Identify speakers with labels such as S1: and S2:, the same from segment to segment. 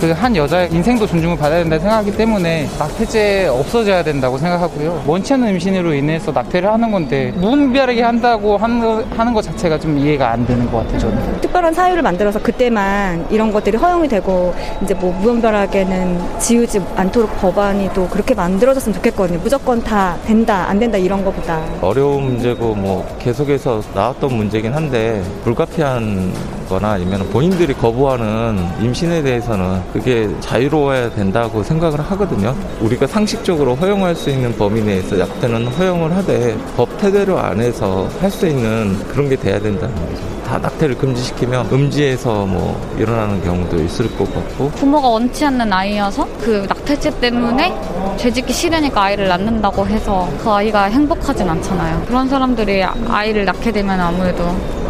S1: 그 한 여자의 인생도 존중을 받아야 된다 생각하기 때문에 낙태죄 없어져야 된다고 생각하고요. 원치 않는 임신으로 인해서 낙태를 하는 건데 무분별하게 한다고 하는 거, 하는 것 자체가 좀 이해가 안 되는 것 같아요. 저는.
S2: 특별한 사유를 만들어서 그때만 이런 것들이 허용이 되고 이제 뭐 무분별하게는 지우지 않도록 법안이 또 그렇게 만들어졌으면 좋겠거든요. 무조건 다 된다 안 된다 이런 것보다
S3: 어려운 문제고 뭐 계속해서 나왔던 문제긴 한데 불가피한 거나 아니면 본인들이 거부하는 임신에 대해서는 그게 자유로워야 된다고 생각을 하거든요. 우리가 상식적으로 허용할 수 있는 범위 내에서 약대는 허용을 하되 법 태대로 안에서 할 수 있는 그런 게 돼야 된다는 거죠. 다 낙태를 금지시키면 음지에서 뭐 일어나는 경우도 있을 것 같고
S4: 부모가 원치 않는 아이여서 그 낙태죄 때문에 죄짓기 싫으니까 아이를 낳는다고 해서 그 아이가 행복하진 않잖아요. 그런 사람들이 아이를 낳게 되면 아무래도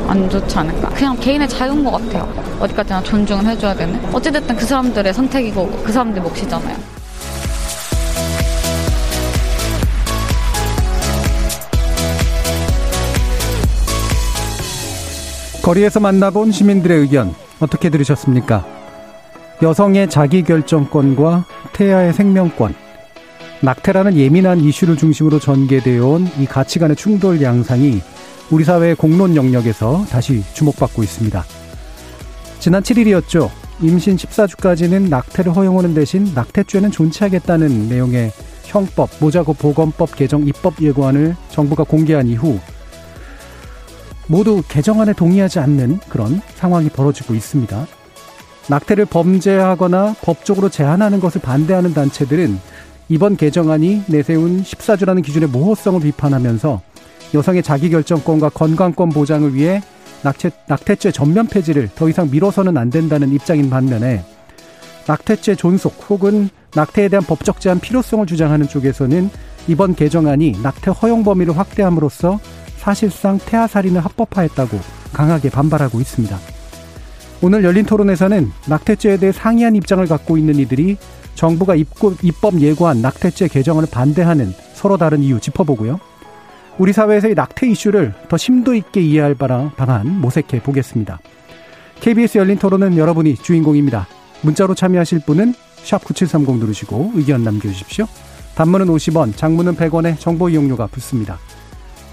S4: 안 좋지 않을까. 그냥 개인의 자유인 것 같아요. 어디까지나 존중을 해줘야 되는. 어찌됐든 그 사람들의 선택이고 그 사람들 몫이잖아요.
S5: 거리에서 만나본 시민들의 의견 어떻게 들으셨습니까? 여성의 자기결정권과 태아의 생명권, 낙태라는 예민한 이슈를 중심으로 전개되어 온 이 가치관의 충돌 양상이 우리 사회의 공론 영역에서 다시 주목받고 있습니다. 지난 7일이었죠. 임신 14주까지는 낙태를 허용하는 대신 낙태죄는 존치하겠다는 내용의 형법, 모자고 보건법 개정 입법 예고안을 정부가 공개한 이후 모두 개정안에 동의하지 않는 그런 상황이 벌어지고 있습니다. 낙태를 범죄하거나 법적으로 제한하는 것을 반대하는 단체들은 이번 개정안이 내세운 14주라는 기준의 모호성을 비판하면서 여성의 자기결정권과 건강권 보장을 위해 낙태, 낙태죄 전면 폐지를 더 이상 미뤄서는 안 된다는 입장인 반면에 낙태죄 존속 혹은 낙태에 대한 법적 제한 필요성을 주장하는 쪽에서는 이번 개정안이 낙태 허용 범위를 확대함으로써 사실상 태아살인을 합법화했다고 강하게 반발하고 있습니다. 오늘 열린 토론에서는 낙태죄에 대해 상이한 입장을 갖고 있는 이들이 정부가 입법 예고한 낙태죄 개정안을 반대하는 서로 다른 이유 짚어보고요. 우리 사회에서의 낙태 이슈를 더 심도 있게 이해할 방안 모색해 보겠습니다. KBS 열린 토론은 여러분이 주인공입니다. 문자로 참여하실 분은 9730 누르시고 의견 남겨주십시오. 단문은 50원, 장문은 100원에 정보 이용료가 붙습니다.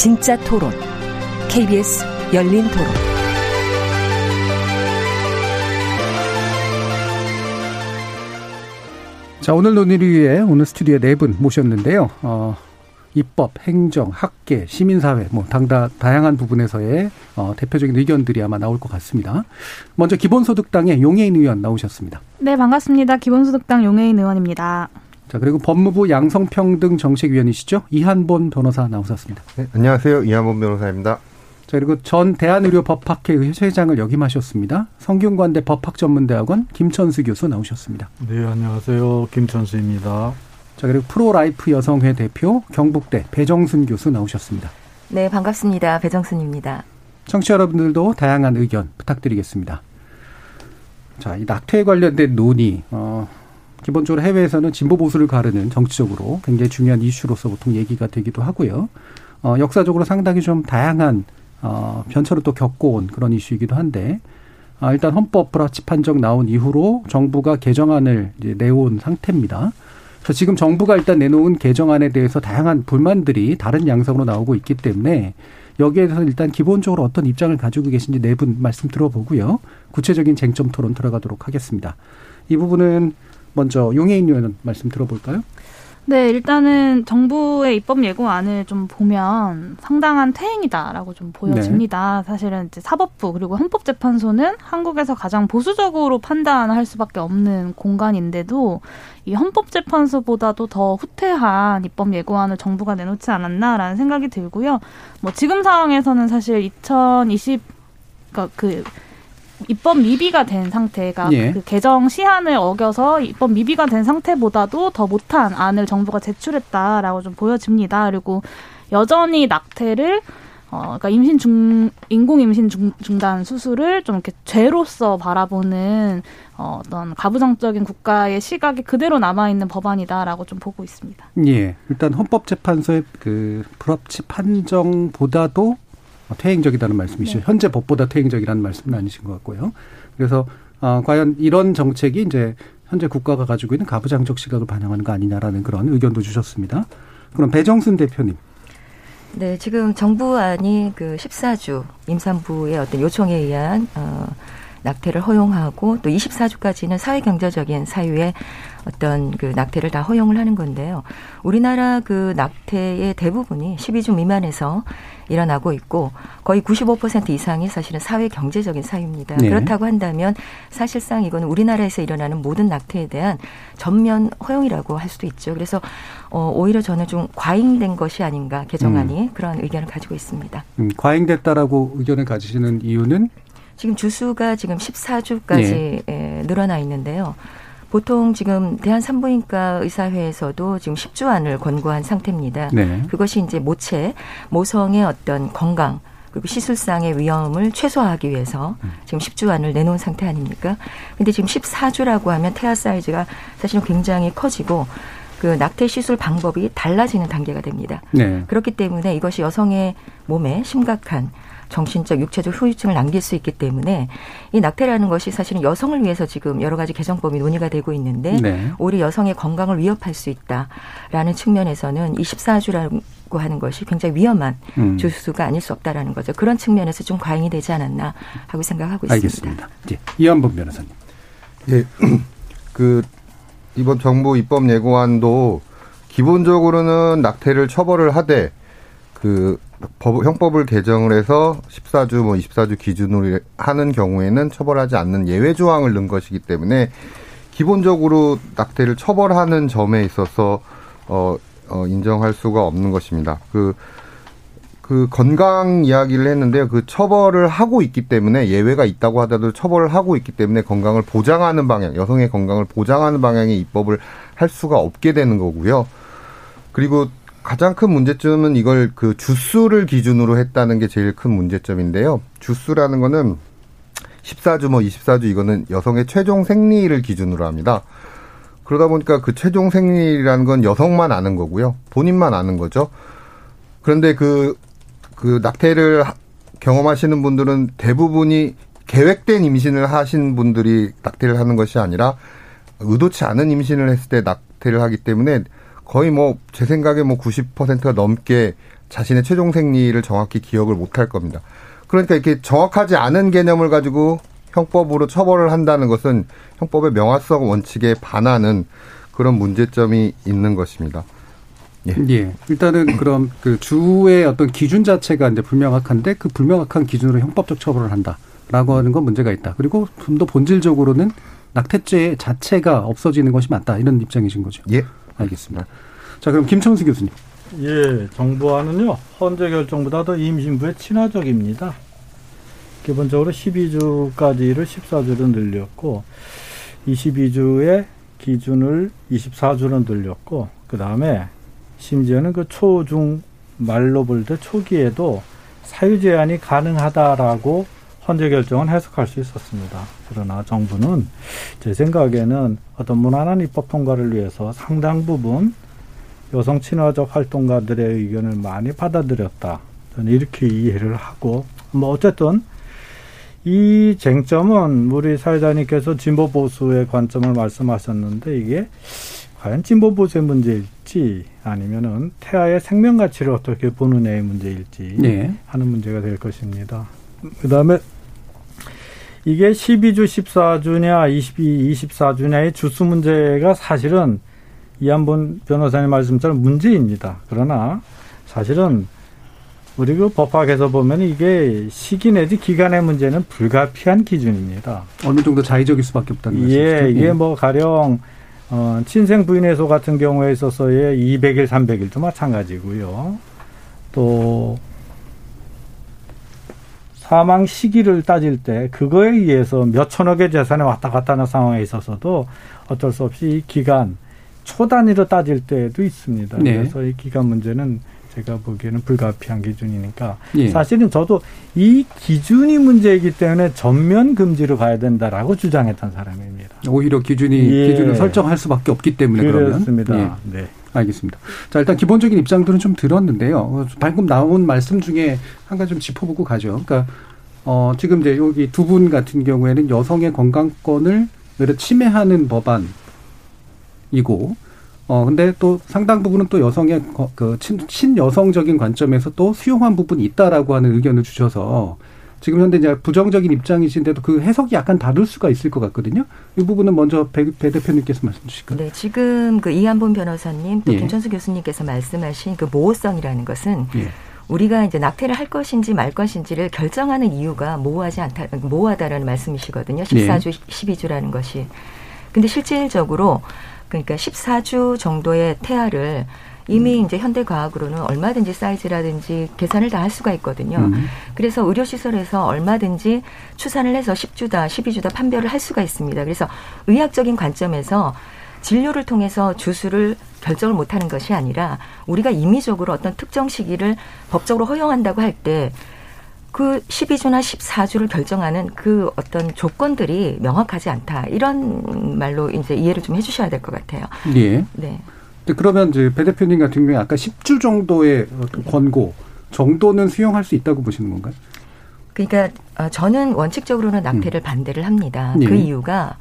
S6: 진짜 토론, KBS 열린 토론.
S5: 자, 오늘 논의를 위해 오늘 스튜디오에 네 분 모셨는데요. 어, 입법, 행정, 학계, 시민사회, 뭐 당다 다양한 부분에서의 어, 대표적인 의견들이 아마 나올 것 같습니다. 먼저 기본소득당의 용혜인 의원 나오셨습니다.
S7: 네, 반갑습니다. 기본소득당 용혜인 의원입니다.
S5: 자, 그리고 법무부 양성평등 정책위원이시죠? 이한본 변호사 나오셨습니다.
S8: 네, 안녕하세요. 이한본 변호사입니다.
S5: 자, 그리고 전 대한의료법학회 회장을 역임하셨습니다. 성균관대 법학전문대학원 김천수 교수 나오셨습니다.
S9: 네, 안녕하세요. 김천수입니다.
S5: 자, 그리고 프로라이프 여성회 대표 경북대 배정순 교수 나오셨습니다.
S10: 네, 반갑습니다. 배정순입니다.
S5: 청취자 여러분들도 다양한 의견 부탁드리겠습니다. 자, 이 낙태에 관련된 논의, 어, 기본적으로 해외에서는 진보 보수를 가르는 정치적으로 굉장히 중요한 이슈로서 보통 얘기가 되기도 하고요. 어, 역사적으로 상당히 좀 다양한 어, 변천을 또 겪어온 그런 이슈이기도 한데, 아, 일단 헌법 불합치 판정 나온 이후로 정부가 개정안을 이제 내온 상태입니다. 그래서 지금 정부가 일단 내놓은 개정안에 대해서 다양한 불만들이 다른 양상으로 나오고 있기 때문에 여기에 대해서 일단 기본적으로 어떤 입장을 가지고 계신지 네 분 말씀 들어보고요. 구체적인 쟁점 토론 들어가도록 하겠습니다. 이 부분은 먼저 용해인 의원 말씀 들어볼까요?
S7: 네, 일단은 정부의 입법 예고안을 좀 보면 상당한 퇴행이다라고 좀 보여집니다. 네. 사실은 이제 사법부 그리고 헌법재판소는 한국에서 가장 보수적으로 판단할 수밖에 없는 공간인데도 이 헌법재판소보다도 더 후퇴한 입법 예고안을 정부가 내놓지 않았나라는 생각이 들고요. 뭐 지금 상황에서는 사실 2020 그러니까 그 입법 미비가 된 상태가 예. 그 개정 시한을 어겨서 입법 미비가 된 상태보다도 더 못한 안을 정부가 제출했다라고 좀 보여집니다. 그리고 여전히 낙태를 어, 그러니까 임신 중, 인공 임신 중, 중단 수술을 좀 이렇게 죄로서 바라보는 어, 어떤 가부장적인 국가의 시각이 그대로 남아있는 법안이다라고 좀 보고 있습니다.
S5: 예. 일단 헌법재판소의 그 불합치 판정보다도 퇴행적이다는 말씀이시죠. 네. 현재 법보다 퇴행적이라는 말씀은 아니신 것 같고요. 그래서 어, 과연 이런 정책이 이제 현재 국가가 가지고 있는 가부장적 시각을 반영하는 거 아니냐라는 그런 의견도 주셨습니다. 그럼 배정순 대표님.
S10: 네, 지금 정부안이 그 14주 임산부의 어떤 요청에 의한 어 낙태를 허용하고 또 24주까지는 사회 경제적인 사유에 어떤 그 낙태를 다 허용을 하는 건데요. 우리나라 그 낙태의 대부분이 12주 미만에서 일어나고 있고 거의 95% 이상이 사실은 사회 경제적인 사유입니다. 네. 그렇다고 한다면 사실상 이거는 우리나라에서 일어나는 모든 낙태에 대한 전면 허용이라고 할 수도 있죠. 그래서 어 오히려 저는 좀 과잉된 것이 아닌가 개정안이 음. 그런 의견을 가지고 있습니다.
S5: 음, 과잉됐다라고 의견을 가지시는 이유는
S10: 지금 주수가 지금 14주까지 네. 늘어나 있는데요. 보통 지금 대한 산부인과 의사회에서도 지금 10주안을 권고한 상태입니다. 네. 그것이 이제 모체, 모성의 어떤 건강, 그리고 시술상의 위험을 최소화하기 위해서 지금 10주안을 내놓은 상태 아닙니까? 근데 지금 14주라고 하면 태아 사이즈가 사실은 굉장히 커지고 그 낙태 시술 방법이 달라지는 단계가 됩니다. 네. 그렇기 때문에 이것이 여성의 몸에 심각한 정신적, 육체적 후유증을 남길 수 있기 때문에 이 낙태라는 것이 사실은 여성을 위해서 지금 여러 가지 개정법이 논의가 되고 있는데 네. 오히려 여성의 건강을 위협할 수 있다라는 측면에서는 24주라고 하는 것이 굉장히 위험한 음. 주수가 아닐 수 없다라는 거죠. 그런 측면에서 좀 과잉이 되지 않았나 하고 생각하고 있습니다.
S5: 알겠습니다. 예. 이한범 변호사님.
S8: 예. 그 이번 정부 입법 예고안도 기본적으로는 낙태를 처벌을 하되 그 법, 형법을 개정을 해서 14주 뭐 24주 기준으로 하는 경우에는 처벌하지 않는 예외 조항을 넣은 것이기 때문에 기본적으로 낙태를 처벌하는 점에 있어서 어, 어 인정할 수가 없는 것입니다. 그, 그 건강 이야기를 했는데요. 그 처벌을 하고 있기 때문에 예외가 있다고 하더라도 처벌을 하고 있기 때문에 건강을 보장하는 방향, 여성의 건강을 보장하는 방향의 입법을 할 수가 없게 되는 거고요. 그리고 가장 큰 문제점은 이걸 그 주수를 기준으로 했다는 게 제일 큰 문제점인데요. 주수라는 거는 14주 뭐 24주 이거는 여성의 최종 생리를 기준으로 합니다. 그러다 보니까 그 최종 생리라는 건 여성만 아는 거고요. 본인만 아는 거죠. 그런데 그, 그 낙태를 경험하시는 분들은 대부분이 계획된 임신을 하신 분들이 낙태를 하는 것이 아니라 의도치 않은 임신을 했을 때 낙태를 하기 때문에 거의 뭐 제 생각에 뭐 90%가 넘게 자신의 최종 생리를 정확히 기억을 못할 겁니다. 그러니까 이렇게 정확하지 않은 개념을 가지고 형법으로 처벌을 한다는 것은 형법의 명확성 원칙에 반하는 그런 문제점이 있는 것입니다.
S5: 예. 예. 일단은 그럼 그 주의 어떤 기준 자체가 이제 불명확한데 그 불명확한 기준으로 형법적 처벌을 한다라고 하는 건 문제가 있다. 그리고 좀 더 본질적으로는 낙태죄 자체가 없어지는 것이 맞다. 이런 입장이신 거죠.
S8: 예.
S5: 알겠습니다. 자, 그럼 김청수 교수님.
S9: 예, 정부와는요, 헌재 결정보다도 임신부에 친화적입니다. 기본적으로 12주까지를 14주로 늘렸고, 22주의 기준을 24주로 늘렸고, 그 다음에 심지어는 그 초중 말로 볼 때 초기에도 사유 제한이 가능하다라고 헌재 결정은 해석할 수 있었습니다. 그러나 정부는 제 생각에는 어떤 무난한 입법 통과를 위해서 상당 부분 여성 친화적 활동가들의 의견을 많이 받아들였다. 저는 이렇게 이해를 하고 뭐 어쨌든 이 쟁점은 우리 사회자님께서 진보 보수의 관점을 말씀하셨는데 이게 과연 진보 보수의 문제일지 아니면은 태아의 생명 가치를 어떻게 보느냐의 문제일지 네. 하는 문제가 될 것입니다. 그다음에 이게 12주, 14주냐, 22, 24주냐의 주수 문제가 사실은 이한번 변호사님 말씀처럼 문제입니다. 그러나 사실은 우리 그 법학에서 보면 이게 시기 내지 기간의 문제는 불가피한 기준입니다.
S5: 어느 정도 자의적일 수밖에 없다는
S9: 말씀이죠. 예, 이게 예. 뭐 가령 어, 친생 부인의소 같은 경우에 있어서의 200일, 300일도 마찬가지고요. 또 사망 시기를 따질 때 그거에 의해서 몇 천억의 재산이 왔다 갔다 하는 상황에 있어서도 어쩔 수 없이 이 기간 초 단위로 따질 때도 있습니다. 네. 그래서 이 기간 문제는 제가 보기에는 불가피한 기준이니까 예. 사실은 저도 이 기준이 문제이기 때문에 전면 금지로 가야 된다라고 주장했던 사람입니다.
S5: 오히려 기준이 예. 기준을 설정할 수밖에 없기 때문에
S9: 그렇습니다.
S5: 그러면 예. 네. 알겠습니다. 자, 일단 기본적인 입장들은 좀 들었는데요. 방금 나온 말씀 중에 한 가지 좀 짚어보고 가죠. 그러니까, 어, 지금 이제 여기 두 분 같은 경우에는 여성의 건강권을 오히려 침해하는 법안이고, 어, 근데 또 상당 부분은 또 여성의 그 친, 친여성적인 관점에서 또 수용한 부분이 있다라고 하는 의견을 주셔서 지금 현재 이제 부정적인 입장이신데도 그 해석이 약간 다를 수가 있을 것 같거든요. 이 부분은 먼저 배, 배 대표님께서 말씀 주실까요?
S10: 네, 지금 그 이한본 변호사님 또 예. 김천수 교수님께서 말씀하신 그 모호성이라는 것은 예. 우리가 이제 낙태를 할 것인지 말 것인지를 결정하는 이유가 모호하지 않다, 모호하다라는 말씀이시거든요. 14주, 예. 12주라는 것이. 근데 실질적으로 그러니까 14주 정도의 태아를 이미 음. 이제 현대 과학으로는 얼마든지 사이즈라든지 계산을 다 할 수가 있거든요. 음. 그래서 의료 시설에서 얼마든지 추산을 해서 10주다, 12주다 판별을 할 수가 있습니다. 그래서 의학적인 관점에서 진료를 통해서 주수를 결정을 못하는 것이 아니라 우리가 임의적으로 어떤 특정 시기를 법적으로 허용한다고 할때 그 12주나 14주를 결정하는 그 어떤 조건들이 명확하지 않다. 이런 말로 이제 이해를 좀 해주셔야 될 것 같아요.
S5: 예. 네. 그러면 이제 배 대표님 같은 경우에 아까 10주 정도의 권고 정도는 수용할 수 있다고 보시는 건가요?
S10: 그러니까 어, 저는 원칙적으로는 낙태를 음. 반대를 합니다. 예. 그 이유가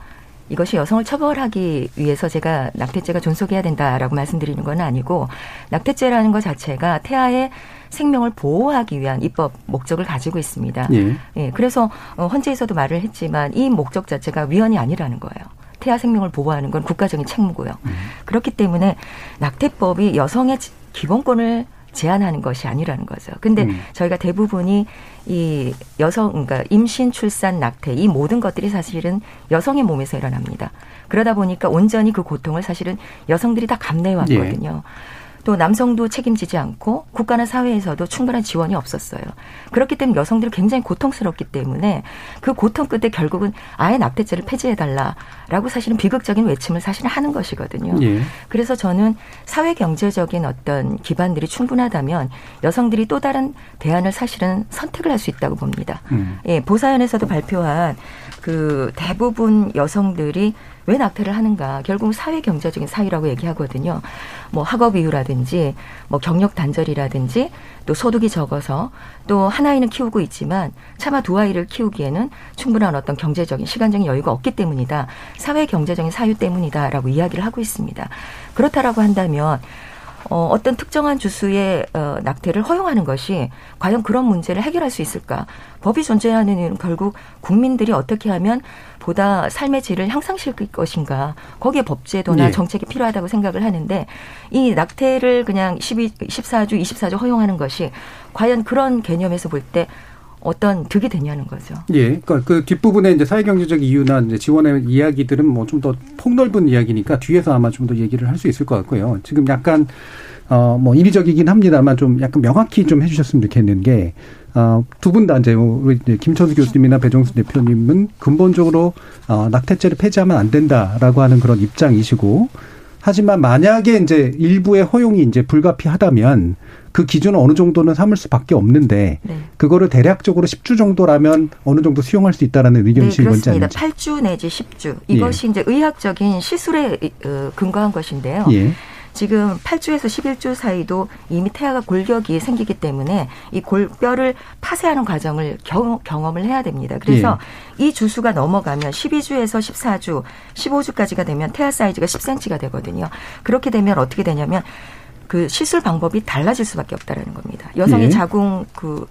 S10: 이것이 여성을 처벌하기 위해서 제가 낙태죄가 존속해야 된다라고 말씀드리는 건 아니고 낙태죄라는 것 자체가 태아의 생명을 보호하기 위한 입법 목적을 가지고 있습니다. 예. 예 그래서 어, 헌재에서도 말을 했지만 이 목적 자체가 위헌이 아니라는 거예요. 태아 생명을 보호하는 건 국가적인 책무고요. 음. 그렇기 때문에 낙태법이 여성의 기본권을 제한하는 것이 아니라는 거죠. 근데 음. 저희가 대부분이 이 여성, 그러니까 임신, 출산, 낙태 이 모든 것들이 사실은 여성의 몸에서 일어납니다. 그러다 보니까 온전히 그 고통을 사실은 여성들이 다 감내해 왔거든요. 예. 또 남성도 책임지지 않고 국가나 사회에서도 충분한 지원이 없었어요. 그렇기 때문에 여성들이 굉장히 고통스럽기 때문에 그 고통 끝에 결국은 아예 납태죄를 폐지해달라라고 사실은 비극적인 외침을 사실은 하는 것이거든요. 예. 그래서 저는 사회 경제적인 어떤 기반들이 충분하다면 여성들이 또 다른 대안을 사실은 선택을 할 수 있다고 봅니다. 음. 예, 보사연에서도 발표한 그 대부분 여성들이 왜 낙태를 하는가? 결국 사회 경제적인 사유라고 얘기하거든요. 뭐 학업 이유라든지 뭐 경력 단절이라든지 또 소득이 적어서 또한 아이는 키우고 있지만 차마 두 아이를 키우기에는 충분한 어떤 경제적인 시간적인 여유가 없기 때문이다. 사회 경제적인 사유 때문이다라고 이야기를 하고 있습니다. 그렇다라고 한다면 어, 어떤 특정한 주수의 어, 낙태를 허용하는 것이 과연 그런 문제를 해결할 수 있을까? 법이 존재하는 이유는 결국 국민들이 어떻게 하면 보다 삶의 질을 향상시킬 것인가? 거기에 법제도나 예. 정책이 필요하다고 생각을 하는데 이 낙태를 그냥 12, 14주, 24주 허용하는 것이 과연 그런 개념에서 볼 때 어떤 득이 되냐는 거죠.
S5: 예. 그러니까 그 뒷부분에 이제 사회경제적 이유나 이제 지원의 이야기들은 뭐 좀 더 폭넓은 이야기니까 뒤에서 아마 좀 더 얘기를 할 수 있을 것 같고요. 지금 약간 어, 뭐, 이리적이긴 합니다만 좀 약간 명확히 좀 해주셨으면 좋겠는 게, 어, 두 분 다 이제 우리 김천수 교수님이나 배종수 대표님은 근본적으로 어, 낙태죄를 폐지하면 안 된다라고 하는 그런 입장이시고, 하지만 만약에 이제 일부의 허용이 이제 불가피하다면 그 기준은 어느 정도는 삼을 수밖에 없는데 네. 그거를 대략적으로 10주 정도라면 어느 정도 수용할 수 있다라는 의견이신 네, 건지
S10: 아닌지. 8주 내지 10주. 이것이 예. 이제 의학적인 시술에 어, 근거한 것인데요. 예. 지금 8주에서 11주 사이도 이미 태아가 골격이 생기기 때문에 이 골뼈를 파쇄하는 과정을 경, 험을 해야 됩니다. 그래서 예. 이 주수가 넘어가면 12주에서 14주, 15주까지가 되면 태아 사이즈가 10cm가 되거든요. 그렇게 되면 어떻게 되냐면 그 시술 방법이 달라질 수밖에 없다라는 겁니다. 여성의 예. 자궁 그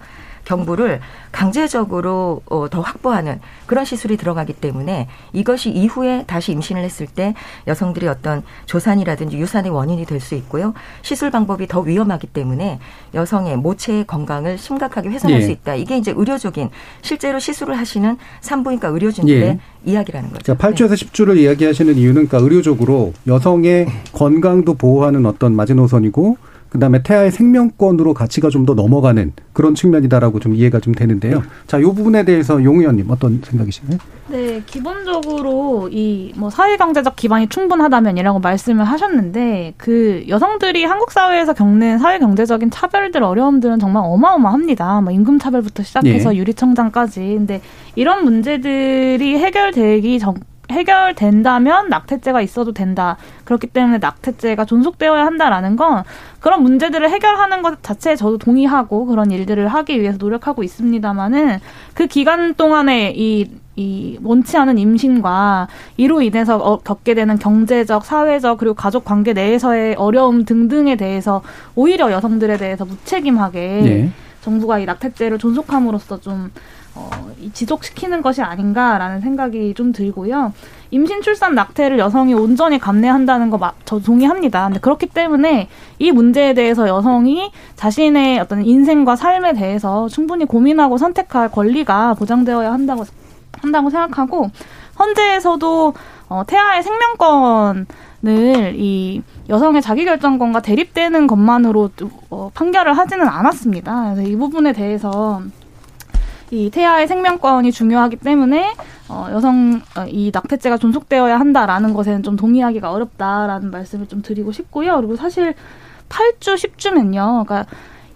S10: 경부를 강제적으로 어, 더 확보하는 그런 시술이 들어가기 때문에 이것이 이후에 다시 임신을 했을 때 여성들이 어떤 조산이라든지 유산의 원인이 될 수 있고요. 시술 방법이 더 위험하기 때문에 여성의 모체의 건강을 심각하게 훼손할 예. 수 있다. 이게 이제 의료적인 실제로 시술을 하시는 산부인과 의료진들의 예. 이야기라는 거죠.
S5: 그러니까 8주에서 네. 10주를 이야기하시는 이유는 그러니까 의료적으로 여성의 건강도 보호하는 어떤 마지노선이고 그다음에 태아의 생명권으로 가치가 좀 더 넘어가는 그런 측면이다라고 좀 이해가 좀 되는데요. 자, 이 부분에 대해서 용 의원님 어떤 생각이시나요?
S7: 네, 기본적으로 이 뭐 사회 경제적 기반이 충분하다면이라고 말씀을 하셨는데 그 여성들이 한국 사회에서 겪는 사회 경제적인 차별들 어려움들은 정말 어마어마합니다. 뭐 임금 차별부터 시작해서 예. 유리청장까지. 근데 이런 문제들이 해결되기 전 해결된다면 낙태죄가 있어도 된다. 그렇기 때문에 낙태죄가 존속되어야 한다라는 건 그런 문제들을 해결하는 것 자체에 저도 동의하고 그런 일들을 하기 위해서 노력하고 있습니다만은 그 기간 동안에 이, 이 원치 않은 임신과 이로 인해서 어, 겪게 되는 경제적, 사회적 그리고 가족 관계 내에서의 어려움 등등에 대해서 오히려 여성들에 대해서 무책임하게 네. 정부가 이 낙태죄를 존속함으로써 좀 어, 지속시키는 것이 아닌가라는 생각이 좀 들고요. 임신, 출산, 낙태를 여성이 온전히 감내한다는 거 저 동의합니다. 근데 그렇기 때문에 이 문제에 대해서 여성이 자신의 어떤 인생과 삶에 대해서 충분히 고민하고 선택할 권리가 보장되어야 한다고 한다고 생각하고 헌재에서도 어, 태아의 생명권을 이 여성의 자기결정권과 대립되는 것만으로 어, 판결을 하지는 않았습니다. 그래서 이 부분에 대해서 이 태아의 생명권이 중요하기 때문에 어, 여성 어, 이 낙태죄가 존속되어야 한다라는 것에는 좀 동의하기가 어렵다라는 말씀을 좀 드리고 싶고요. 그리고 사실 8주 10주면요. 그러니까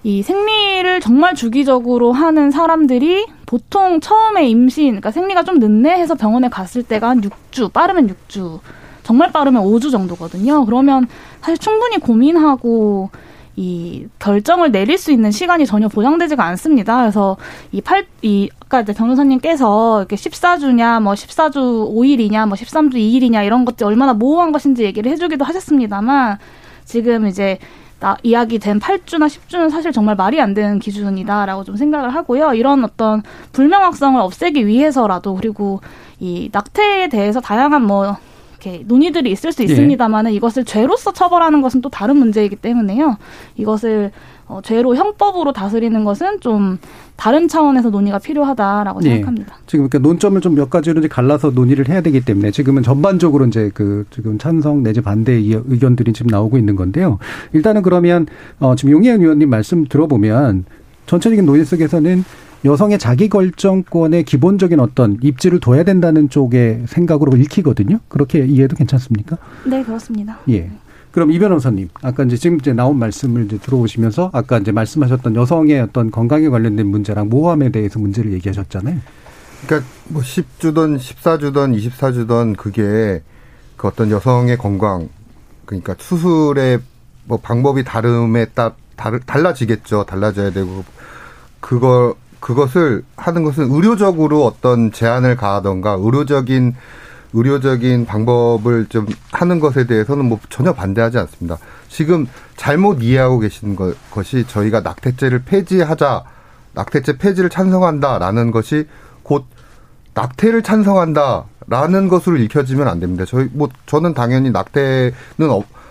S7: 이 생리를 정말 주기적으로 하는 사람들이 보통 처음에 임신, 그러니까 생리가 좀 늦네 해서 병원에 갔을 때가 한 6주, 빠르면 6주, 정말 빠르면 5주 정도거든요. 그러면 사실 충분히 고민하고 이 결정을 내릴 수 있는 시간이 전혀 보장되지가 않습니다. 그래서 이 팔, 이, 아까 이제 변호사님께서 이렇게 14주냐, 뭐 14주 5일이냐, 뭐 13주 2일이냐 이런 것들이 얼마나 모호한 것인지 얘기를 해주기도 하셨습니다만 지금 이제 나, 이야기된 8주나 10주는 사실 정말 말이 안 되는 기준이다라고 좀 생각을 하고요. 이런 어떤 불명확성을 없애기 위해서라도 그리고 이 낙태에 대해서 다양한 뭐 이렇게 논의들이 있을 수 예. 있습니다만은 예. 이것을 죄로서 처벌하는 것은 또 다른 문제이기 때문에요. 이것을 어, 죄로 형법으로 다스리는 것은 좀 다른 차원에서 논의가 필요하다라고 예. 생각합니다.
S5: 지금 그러니까 논점을 좀 몇 가지로 이제 갈라서 논의를 해야 되기 때문에 지금은 전반적으로 이제 그 지금 찬성 내지 반대 의견들이 지금 나오고 있는 건데요. 일단은 그러면 어 지금 용혜연 의원님 말씀 들어보면 전체적인 논의 속에서는 여성의 자기 결정권에 기본적인 어떤 입지를 둬야 된다는 쪽의 생각으로 읽히거든요. 그렇게 이해도 괜찮습니까?
S7: 네, 그렇습니다.
S5: 예. 그럼 이 변호사님, 아까 이제 지금 이제 나온 말씀을 이제 들어오시면서 아까 이제 말씀하셨던 여성의 어떤 건강에 관련된 문제랑 모함에 대해서 문제를 얘기하셨잖아요.
S8: 그러니까 뭐 10주든 14주든 24주든 그게 그 어떤 여성의 건강 그러니까 수술의 뭐 방법이 다름에 따 달라지겠죠. 달라져야 되고 그거 그것을 하는 것은 의료적으로 어떤 제한을 가하던가 의료적인 의료적인 방법을 좀 하는 것에 대해서는 뭐 전혀 반대하지 않습니다. 지금 잘못 이해하고 계신 것, 것이 저희가 낙태죄를 폐지하자, 낙태죄 폐지를 찬성한다라는 것이 곧 낙태를 찬성한다라는 것으로 읽혀지면 안 됩니다. 저희 뭐 저는 당연히 낙태는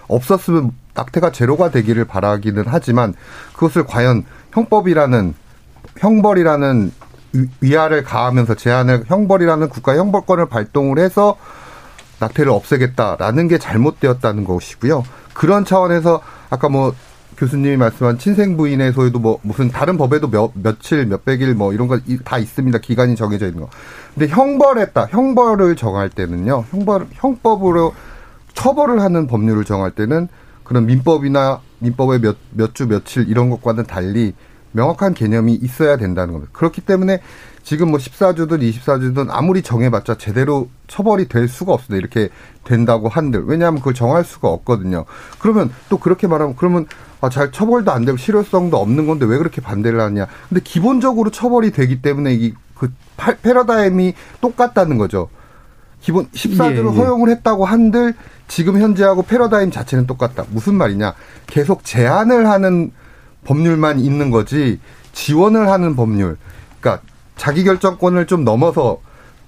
S8: 없었으면 낙태가 제로가 되기를 바라기는 하지만 그것을 과연 형법이라는 형벌이라는 위하를 가하면서 제한을 형벌이라는 국가 형벌권을 발동을 해서 낙태를 없애겠다라는 게 잘못되었다는 것이고요. 그런 차원에서 아까 뭐 교수님이 말씀한 친생 부인의 소유도 뭐 무슨 다른 법에도 몇 며칠 몇백일 뭐 이런 거 다 있습니다. 기간이 정해져 있는 거. 근데 형벌했다. 형벌을 정할 때는요. 형벌 형법으로 처벌을 하는 법률을 정할 때는 그런 민법이나 민법의 몇 몇 주 며칠 이런 것과는 달리 명확한 개념이 있어야 된다는 겁니다. 그렇기 때문에 지금 뭐 14주든 24주든 아무리 정해봤자 제대로 처벌이 될 수가 없습니다. 이렇게 된다고 한들. 왜냐하면 그걸 정할 수가 없거든요. 그러면 또 그렇게 말하면 그러면 아, 잘 처벌도 안 되고 실효성도 없는 건데 왜 그렇게 반대를 하냐. 근데 기본적으로 처벌이 되기 때문에 이 그 패러다임이 똑같다는 거죠. 기본 14주를 예, 예. 허용을 했다고 한들 지금 현재하고 패러다임 자체는 똑같다. 무슨 말이냐. 계속 제한을 하는 법률만 있는 거지 지원을 하는 법률, 그러니까 자기 결정권을 좀 넘어서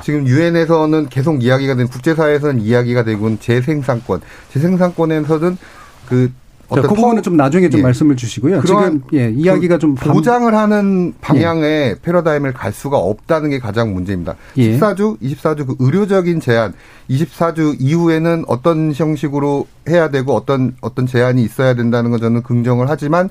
S8: 지금 유엔에서는 계속 이야기가 된 국제사회에서는 이야기가 되고 재생산권, 재생산권에서는 그
S5: 어떤 자, 그 부분은 좀 나중에 좀 예. 말씀을 주시고요. 지금 예, 이야기가 좀
S8: 보장을 하는 방향의 예. 패러다임을 갈 수가 없다는 게 가장 문제입니다. 예. 14주, 24주 그 의료적인 제한, 24주 이후에는 어떤 형식으로 해야 되고 어떤 어떤 제한이 있어야 된다는 건 저는 긍정을 하지만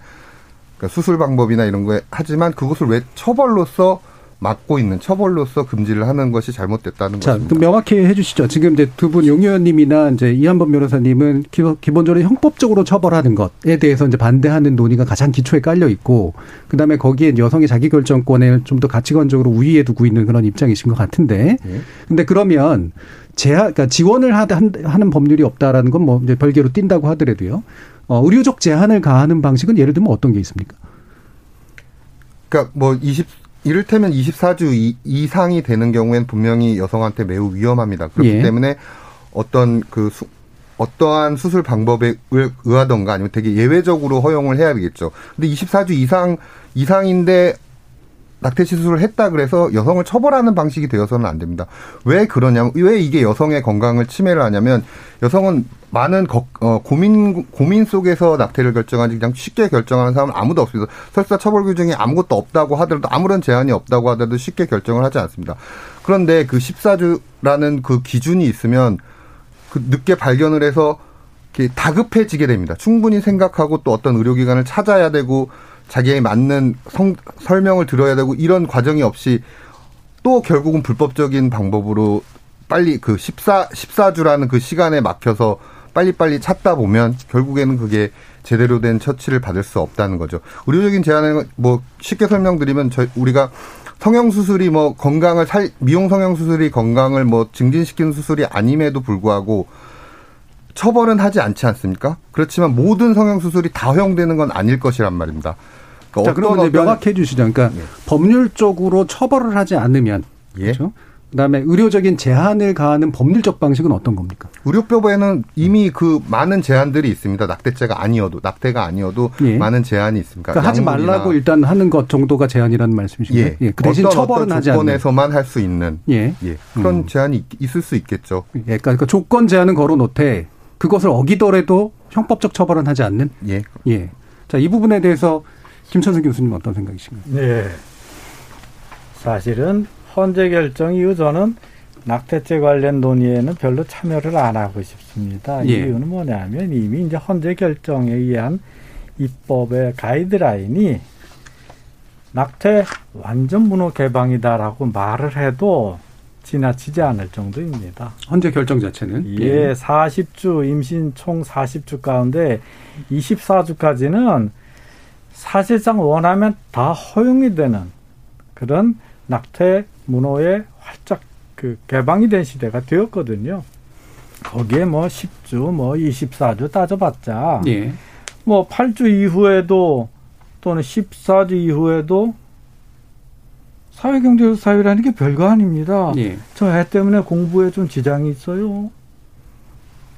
S8: 그러니까 수술 방법이나 이런 거에 하지만 그것을 왜 처벌로서 막고 있는 처벌로서 금지를 하는 것이 잘못됐다는
S5: 자, 것입니다. 명확히 해주시죠. 지금 이제 두 분 용 의원님이나 이제 이한번 변호사님은 기본적으로 형법적으로 처벌하는 것에 대해서 이제 반대하는 논의가 가장 기초에 깔려 있고 그 다음에 거기에 여성의 자기결정권을 좀 더 가치관적으로 우위에 두고 있는 그런 입장이신 것 같은데, 네. 근데 그러면 제한, 그러니까 지원을 하는 법률이 없다라는 건 뭐 이제 별개로 뛴다고 하더라도요. 어, 의료적 제한을 가하는 방식은 예를 들면 어떤 게 있습니까?
S8: 그러니까 뭐 20, 이를테면 24주 이, 상이 되는 경우엔 분명히 여성한테 매우 위험합니다. 그렇기 예. 때문에 어떤 그 수, 어떠한 수술 방법에 의하던가 아니면 되게 예외적으로 허용을 해야 되겠죠. 근데 24주 이상 이상인데 낙태 시술을 했다 그래서 여성을 처벌하는 방식이 되어서는 안 됩니다. 왜 그러냐면 왜 이게 여성의 건강을 침해를 하냐면 여성은 많은 거, 어, 고민 고민 속에서 낙태를 결정하지 그냥 쉽게 결정하는 사람은 아무도 없습니다. 설사 처벌 규정이 아무것도 없다고 하더라도 아무런 제한이 없다고 하더라도 쉽게 결정을 하지 않습니다. 그런데 그 14주라는 그 기준이 있으면 그 늦게 발견을 해서 다급해지게 됩니다. 충분히 생각하고 또 어떤 의료기관을 찾아야 되고 자기에 맞는 성, 설명을 들어야 되고 이런 과정이 없이 또 결국은 불법적인 방법으로 빨리 그 14, 14주라는 그 시간에 막혀서 빨리빨리 찾다 보면 결국에는 그게 제대로 된 처치를 받을 수 없다는 거죠. 의료적인 제한은 뭐 쉽게 설명드리면 저희 우리가 성형 수술이 뭐 건강을 살 미용 성형 수술이 건강을 뭐 증진시키는 수술이 아님에도 불구하고 처벌은 하지 않지 않습니까? 그렇지만 모든 성형 수술이 다 허용되는 건 아닐 것이란 말입니다.
S5: 그러니까 자, 그러면 이제 명확해 주시죠. 그러니까 예. 법률적으로 처벌을 하지 않으면 예. 그렇죠? 그다음에 의료적인 제한을 가하는 법률적 방식은 어떤 겁니까?
S8: 의료법에는 이미 그 많은 제한들이 있습니다. 낙태죄가 아니어도 낙태가 아니어도 예. 많은 제한이 있습니까
S5: 그러니까 하지 말라고 일단 하는 것 정도가 제한이라는 말씀이신가요?
S8: 예. 예. 그 대신 어떤, 처벌은 어떤 하지 않는 조건에서만 할 수 있는 예. 예. 그런 음. 제한이 있 을 수 있겠죠.
S5: 예. 그러니까 그 조건 제한은 걸어놓되 그것을 어기더라도 형법적 처벌은 하지 않는. 예. 예. 자, 이 부분에 대해서 김천승 교수님 어떤 생각이신가요?
S9: 네. 사실은 헌재 결정 이후 저는 낙태죄 관련 논의에는 별로 참여를 안 하고 싶습니다. 예. 이유는 뭐냐면 이미 이제 헌재 결정에 의한 입법의 가이드라인이 낙태 완전 문호 개방이다라고 말을 해도 지나치지 않을 정도입니다.
S5: 헌재 결정 자체는?
S9: 예, 예. 40주 임신 총 40주 가운데 24주까지는 사실상 원하면 다 허용이 되는 그런 낙태 문호에 활짝 그 개방이 된 시대가 되었거든요. 거기에 뭐 10주, 뭐 24주 따져봤자, 예. 뭐 8주 이후에도 또는 14주 이후에도 사회경제적 사유라는 게 별거 아닙니다. 예. 저애 때문에 공부에 좀 지장이 있어요.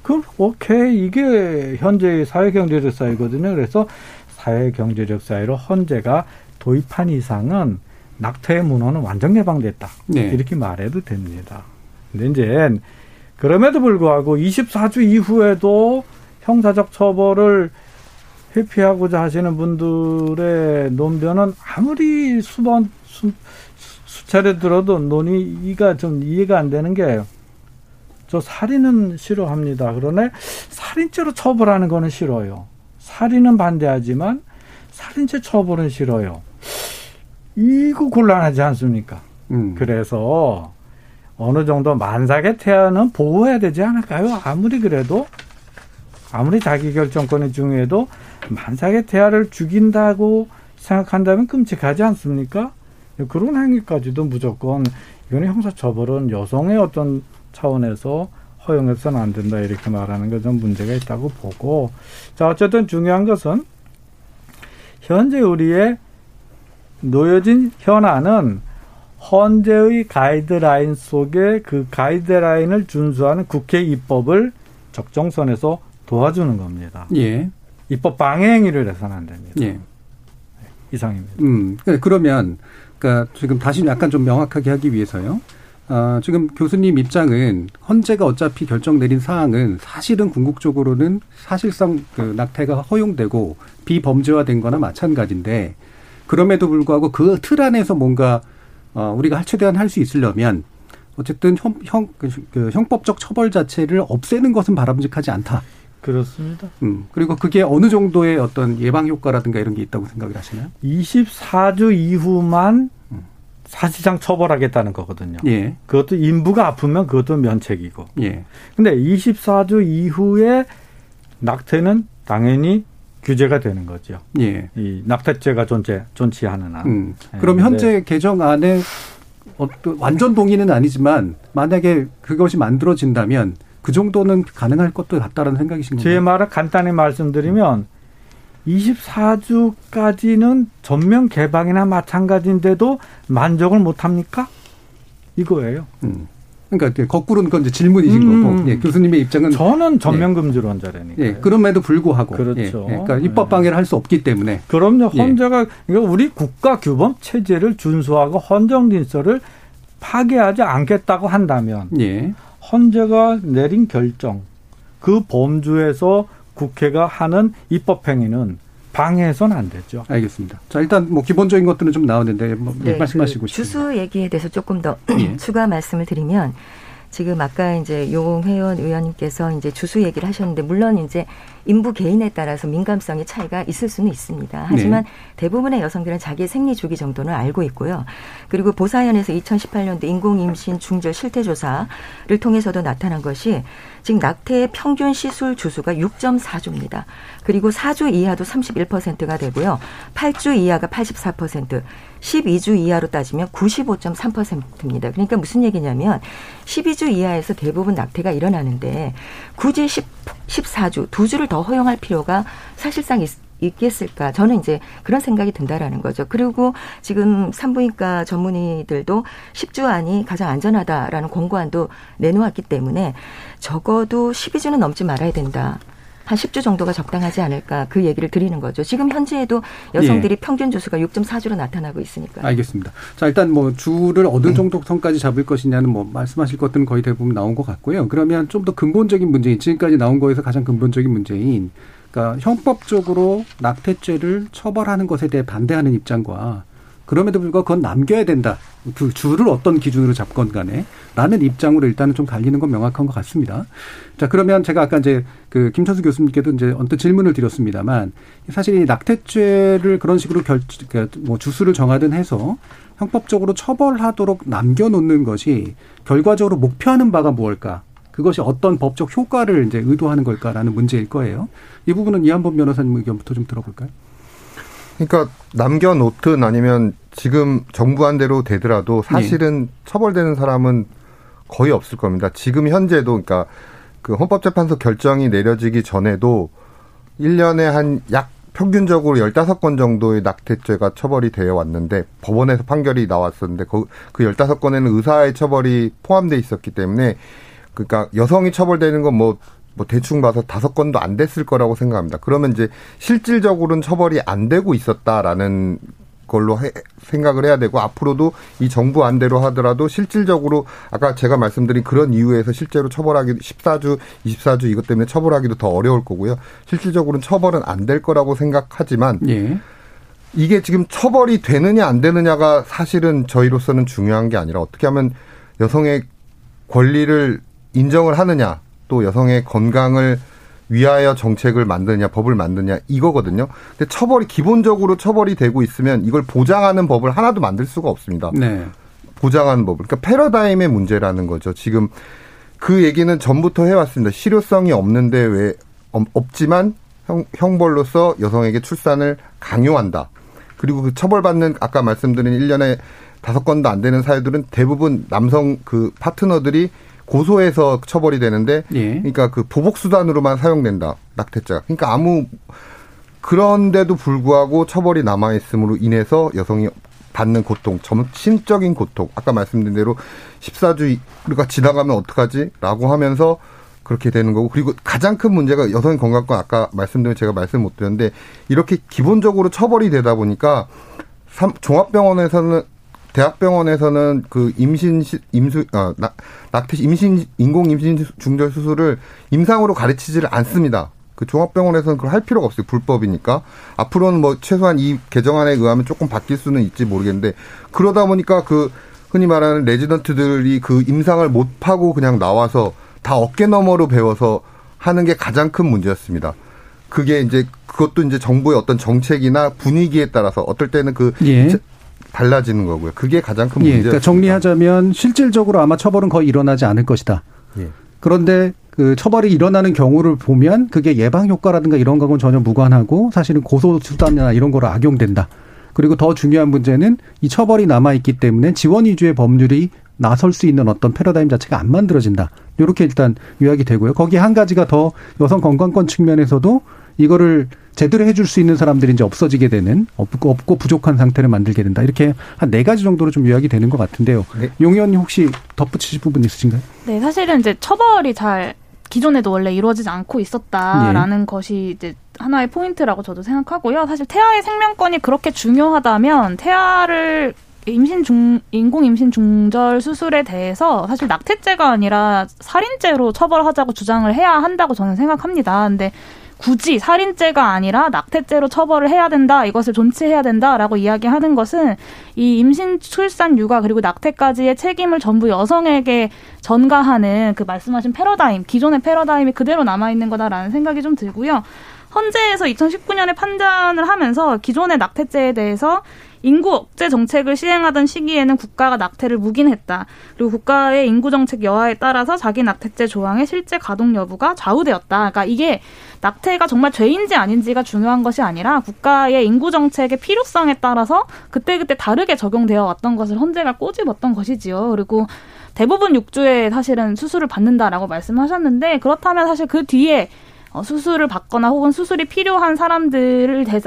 S9: 그럼 오케이 이게 현재의 사회경제적 사유거든요. 그래서 사회 경제적 사회로 헌재가 도입한 이상은 낙태의 문화는 완전 예방됐다. 네. 이렇게 말해도 됩니다. 근데 이제 그럼에도 불구하고 24주 이후에도 형사적 처벌을 회피하고자 하시는 분들의 논변은 아무리 수번 수, 수차례 들어도 논의가 좀 이해가 안 되는 게 저 살인은 싫어합니다. 그러나 살인죄로 처벌하는 거는 싫어요. 살인은 반대하지만 살인죄 처벌은 싫어요. 이거 곤란하지 않습니까? 음. 그래서 어느 정도 만삭의 태아는 보호해야 되지 않을까요? 아무리 그래도 아무리 자기 결정권이 중요해도 만삭의 태아를 죽인다고 생각한다면 끔찍하지 않습니까? 그런 행위까지도 무조건 이거는 형사처벌은 여성의 어떤 차원에서 허용해서는 안 된다 이렇게 말하는 것은 문제가 있다고 보고 자 어쨌든 중요한 것은 현재 우리의 놓여진 현안은 헌재의 가이드라인 속에 그 가이드라인을 준수하는 국회 입법을 적정선에서 도와주는 겁니다. 예. 입법 방해 행위를 해서는 안 됩니다. 예. 이상입니다.
S5: 음, 네, 그러면 그러니까 지금 다시 약간 좀 명확하게 하기 위해서요. 아, 지금 교수님 입장은 헌재가 어차피 결정 내린 사항은 사실은 궁극적으로는 사실상 그 낙태가 허용되고 비범죄화된 거나 마찬가지인데 그럼에도 불구하고 그 틀 안에서 뭔가 어, 우리가 최대한 할 수 있으려면 어쨌든 형, 형, 그, 그 형법적 처벌 자체를 없애는 것은 바람직하지 않다.
S9: 그렇습니다.
S5: 음, 그리고 그게 어느 정도의 어떤 예방 효과라든가 이런 게 있다고 생각을 하시나요?
S9: 24주 이후만 사실상 처벌하겠다는 거거든요. 예. 그것도 인부가 아프면 그것도 면책이고. 예. 근데 24주 이후에 낙태는 당연히 규제가 되는 거죠. 예. 이 낙태죄가 존재 존치하는 한. 음.
S5: 예. 그럼 현재 개정안에 어떤 완전 동의는 아니지만 만약에 그것이 만들어진다면 그 정도는 가능할 것도 같다라는 생각이신 가요
S9: 제 말을 간단히 말씀드리면 24주까지는 전면 개방이나 마찬가지인데도 만족을 못 합니까? 이거예요. 음.
S5: 그러니까 거꾸로는 그건 이제 질문이신 음. 거고 음. 예, 교수님의 입장은
S9: 저는 전면 금지론자라니까.
S5: 예, 그럼에도 불구하고 그렇죠. 예, 그러니까 입법 방해를 할 수 없기 때문에
S9: 그럼요. 예. 헌재가 그러니까 우리 국가 규범 체제를 준수하고 헌정 질서를 파괴하지 않겠다고 한다면 예. 헌재가 내린 결정 그 범주에서 국회가 하는 입법 행위는 방해해서는 안 되죠.
S5: 알겠습니다. 자 일단 뭐 기본적인 것들은 좀 나오는데 뭐 네, 말씀하시고 그
S10: 싶습니다. 주수 얘기에 대해서 조금 더 예. 추가 말씀을 드리면 지금 아까 이제 용회원 의원님께서 이제 주수 얘기를 하셨는데 물론 이제 인부 개인에 따라서 민감성의 차이가 있을 수는 있습니다. 하지만 네. 대부분의 여성들은 자기의 생리 주기 정도는 알고 있고요. 그리고 보사연에서 2018년도 인공임신 중절 실태조사를 통해서도 나타난 것이 지금 낙태의 평균 시술 주수가 6.4주입니다. 그리고 4주 이하도 31%가 되고요. 8주 이하가 84%, 12주 이하로 따지면 95.3%입니다. 그러니까 무슨 얘기냐면 12주 이하에서 대부분 낙태가 일어나는데 굳이 10, 14주, 2주를 더 허용할 필요가 사실상 있, 있겠을까? 저는 이제 그런 생각이 든다라는 거죠. 그리고 지금 산부인과 전문의들도 10주 안이 가장 안전하다라는 권고안도 내놓았기 때문에 적어도 12주는 넘지 말아야 된다. 한 10주 정도가 적당하지 않을까 그 얘기를 드리는 거죠. 지금 현재에도 여성들이 예. 평균 주수가 6.4주로 나타나고 있으니까.
S5: 알겠습니다. 자, 일단 뭐 주를 어느 정도 선까지 잡을 것이냐는 뭐 말씀하실 것들은 거의 대부분 나온 것 같고요. 그러면 좀 더 근본적인 문제인 지금까지 나온 거에서 가장 근본적인 문제인 그러니까 형법적으로 낙태죄를 처벌하는 것에 대해 반대하는 입장과 그럼에도 불구하고 그건 남겨야 된다. 그 주를 어떤 기준으로 잡건 간에 라는 입장으로 일단은 좀 갈리는 건 명확한 것 같습니다. 자, 그러면 제가 아까 이제 그 김천수 교수님께도 이제 언뜻 질문을 드렸습니다만 사실 이 낙태죄를 그런 식으로 결, 그러니까 뭐 주수를 정하든 해서 형법적으로 처벌하도록 남겨놓는 것이 결과적으로 목표하는 바가 무엇일까? 그것이 어떤 법적 효과를 이제 의도하는 걸까라는 문제일 거예요. 이 부분은 이한범 변호사님 의견부터 좀 들어볼까요?
S8: 그러니까 남겨놓든 아니면 지금 정부 안대로 되더라도 사실은 네. 처벌되는 사람은 거의 없을 겁니다. 지금 현재도 그러니까 그 헌법재판소 결정이 내려지기 전에도 1년에 한 약 평균적으로 15건 정도의 낙태죄가 처벌이 되어 왔는데 법원에서 판결이 나왔었는데 그, 그 15건에는 의사의 처벌이 포함돼 있었기 때문에 그러니까 여성이 처벌되는 건 뭐 뭐 대충 봐서 다섯 건도 안 됐을 거라고 생각합니다. 그러면 이제 실질적으로는 처벌이 안 되고 있었다라는 걸로 해, 생각을 해야 되고 앞으로도 이 정부 안대로 하더라도 실질적으로 아까 제가 말씀드린 그런 이유에서 실제로 처벌하기 14주, 24주 이것 때문에 처벌하기도 더 어려울 거고요. 실질적으로는 처벌은 안 될 거라고 생각하지만 예. 이게 지금 처벌이 되느냐 안 되느냐가 사실은 저희로서는 중요한 게 아니라 어떻게 하면 여성의 권리를 인정을 하느냐 또 여성의 건강을 위하여 정책을 만드냐 법을 만드냐 이거거든요. 근데 처벌이 기본적으로 처벌이 되고 있으면 이걸 보장하는 법을 하나도 만들 수가 없습니다. 네. 보장하는 법을. 그러니까 패러다임의 문제라는 거죠. 지금 그 얘기는 전부터 해왔습니다. 실효성이 없는데 왜 없지만 형, 형벌로서 여성에게 출산을 강요한다. 그리고 그 처벌받는 아까 말씀드린 1년에 다섯 건도 안 되는 사유들은 대부분 남성 그 파트너들이 고소해서 처벌이 되는데 예. 그러니까 그 보복 수단으로만 사용된다 낙태죄가 그러니까 아무 그런데도 불구하고 처벌이 남아 있음으로 인해서 여성이 받는 고통, 점심적인 고통, 아까 말씀드린 대로 14주가 지나가면 어떡하지? 라고 하면서 그렇게 되는 거고 그리고 가장 큰 문제가 여성 건강권 아까 말씀드린 제가 말씀 못 드렸는데 이렇게 기본적으로 처벌이 되다 보니까 종합병원에서는 대학병원에서는 그 임신 임수 어, 낙태 임신 인공 임신 중절 수술을 임상으로 가르치지를 않습니다. 그 종합병원에서는 그걸 할 필요가 없어요. 불법이니까. 앞으로는 뭐 최소한 이 개정안에 의하면 조금 바뀔 수는 있지 모르겠는데 그러다 보니까 그 흔히 말하는 레지던트들이 그 임상을 못 파고 그냥 나와서 다 어깨 너머로 배워서 하는 게 가장 큰 문제였습니다. 그게 이제 그것도 이제 정부의 어떤 정책이나 분위기에 따라서 어떨 때는 그 예. 달라지는 거고요. 그게 가장 큰 문제예요.
S5: 예, 그러니까 정리하자면 실질적으로 아마 처벌은 거의 일어나지 않을 것이다. 예. 그런데 그 처벌이 일어나는 경우를 보면 그게 예방 효과라든가 이런 거하고는 전혀 무관하고 사실은 고소 수단이나 이런 거로 악용된다. 그리고 더 중요한 문제는 이 처벌이 남아 있기 때문에 지원 위주의 법률이 나설 수 있는 어떤 패러다임 자체가 안 만들어진다. 이렇게 일단 요약이 되고요. 거기에 한 가지가 더 여성 건강권 측면에서도 이거를 제대로 해줄 수 있는 사람들이 이제 없어지게 되는 없고, 없고 부족한 상태를 만들게 된다. 이렇게 한 네 가지 정도로 좀 요약이 되는 것 같은데요. 네. 용 의원님 혹시 덧붙이실 부분 있으신가요?
S7: 네, 사실은 이제 처벌이 잘 기존에도 원래 이루어지지 않고 있었다라는 예. 것이 이제 하나의 포인트라고 저도 생각하고요. 사실 태아의 생명권이 그렇게 중요하다면 태아를 임신 중 인공 임신 중절 수술에 대해서 사실 낙태죄가 아니라 살인죄로 처벌하자고 주장을 해야 한다고 저는 생각합니다. 근데 굳이 살인죄가 아니라 낙태죄로 처벌을 해야 된다, 이것을 존치해야 된다라고 이야기하는 것은 이 임신, 출산, 육아 그리고 낙태까지의 책임을 전부 여성에게 전가하는 그 말씀하신 패러다임, 기존의 패러다임이 그대로 남아 있는 거다라는 생각이 좀 들고요. 헌재에서 2019년에 판단을 하면서 기존의 낙태죄에 대해서 인구 억제 정책을 시행하던 시기에는 국가가 낙태를 묵인했다. 그리고 국가의 인구 정책 여하에 따라서 자기 낙태죄 조항의 실제 가동 여부가 좌우되었다. 그러니까 이게 낙태가 정말 죄인지 아닌지가 중요한 것이 아니라 국가의 인구 정책의 필요성에 따라서 그때그때 다르게 적용되어 왔던 것을 헌재가 꼬집었던 것이지요. 그리고 대부분 육주에 사실은 수술을 받는다라고 말씀하셨는데 그렇다면 사실 그 뒤에 어, 수술을 받거나 혹은 수술이 필요한 사람들을 대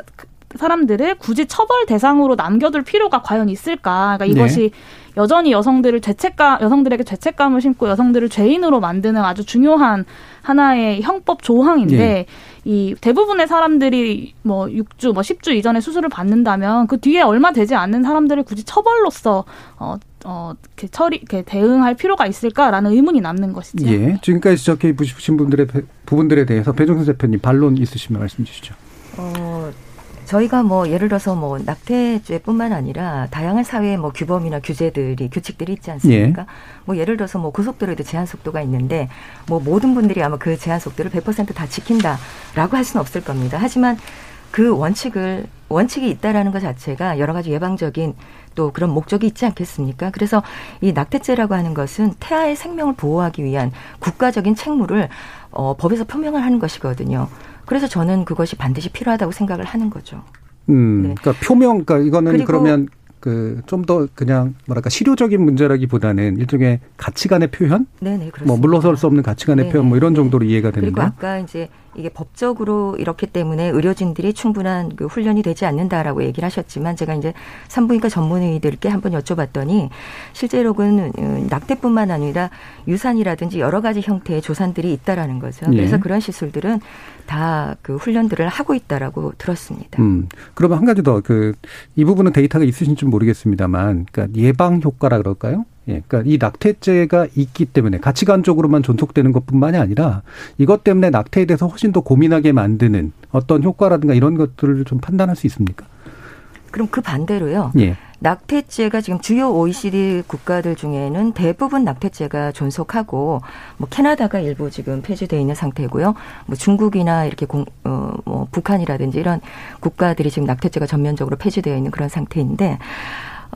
S7: 사, 사람들을 굳이 처벌 대상으로 남겨둘 필요가 과연 있을까? 그러니까 이것이 네. 여전히 여성들을 죄책감, 여성들에게 죄책감을 심고 여성들을 죄인으로 만드는 아주 중요한 하나의 형법 조항인데 네. 이 대부분의 사람들이 뭐 6주, 뭐 10주 이전에 수술을 받는다면 그 뒤에 얼마 되지 않는 사람들을 굳이 처벌로서 어, 어, 이렇게 처리, 이렇게 대응할 필요가 있을까라는 의문이 남는 것이죠.
S5: 예. 지금까지 지적해 보신 분들의 부분들에 대해서 배종선 대표님 반론 있으시면 말씀 주시죠. 어,
S10: 저희가 뭐 예를 들어서 뭐 낙태죄뿐만 아니라 다양한 사회의 뭐 규범이나 규제들이 규칙들이 있지 않습니까? 예. 뭐 예를 들어서 뭐 고속도로에도 제한 속도가 있는데 뭐 모든 분들이 아마 그 제한 속도를 100%다 지킨다라고 할 수는 없을 겁니다. 하지만 그 원칙을 원칙이 있다라는 것 자체가 여러 가지 예방적인 또 그런 목적이 있지 않겠습니까? 그래서 이 낙태죄라고 하는 것은 태아의 생명을 보호하기 위한 국가적인 책무를 어, 법에서 표명을 하는 것이거든요. 그래서 저는 그것이 반드시 필요하다고 생각을 하는 거죠.
S5: 음, 네. 그러니까 표명, 그러니까 이거는 그러면 그 좀 더 그냥 뭐랄까 실효적인 문제라기보다는 일종의 가치관의 표현,
S10: 네네 그렇습니다.
S5: 뭐 물러설 수 없는 가치관의 네네. 표현, 뭐 이런 정도로 이해가 되는데.
S10: 그리고 아까 이제 이게 법적으로 이렇기 때문에 의료진들이 충분한 그 훈련이 되지 않는다라고 얘기를 하셨지만 제가 이제 산부인과 전문의들께 한번 여쭤봤더니 실제로는 음, 낙태뿐만 아니라 유산이라든지 여러 가지 형태의 조산들이 있다라는 거죠. 그래서 네. 그런 시술들은 다 그 훈련들을 하고 있다라고 들었습니다.
S5: 음. 그러면 한 가지 더 그 이 부분은 데이터가 있으신지 모르겠습니다만, 그러니까 예방 효과라 그럴까요? 예, 그러니까 이 낙태죄가 있기 때문에 가치관적으로만 존속되는 것뿐만이 아니라 이것 때문에 낙태에 대해서 훨씬 더 고민하게 만드는 어떤 효과라든가 이런 것들을 좀 판단할 수 있습니까?
S10: 그럼 그 반대로요. 예. 낙태죄가 지금 주요 OECD 국가들 중에는 대부분 낙태죄가 존속하고 뭐 캐나다가 일부 지금 폐지되어 있는 상태고요. 뭐 중국이나 이렇게 공, 어, 뭐 북한이라든지 이런 국가들이 지금 낙태죄가 전면적으로 폐지되어 있는 그런 상태인데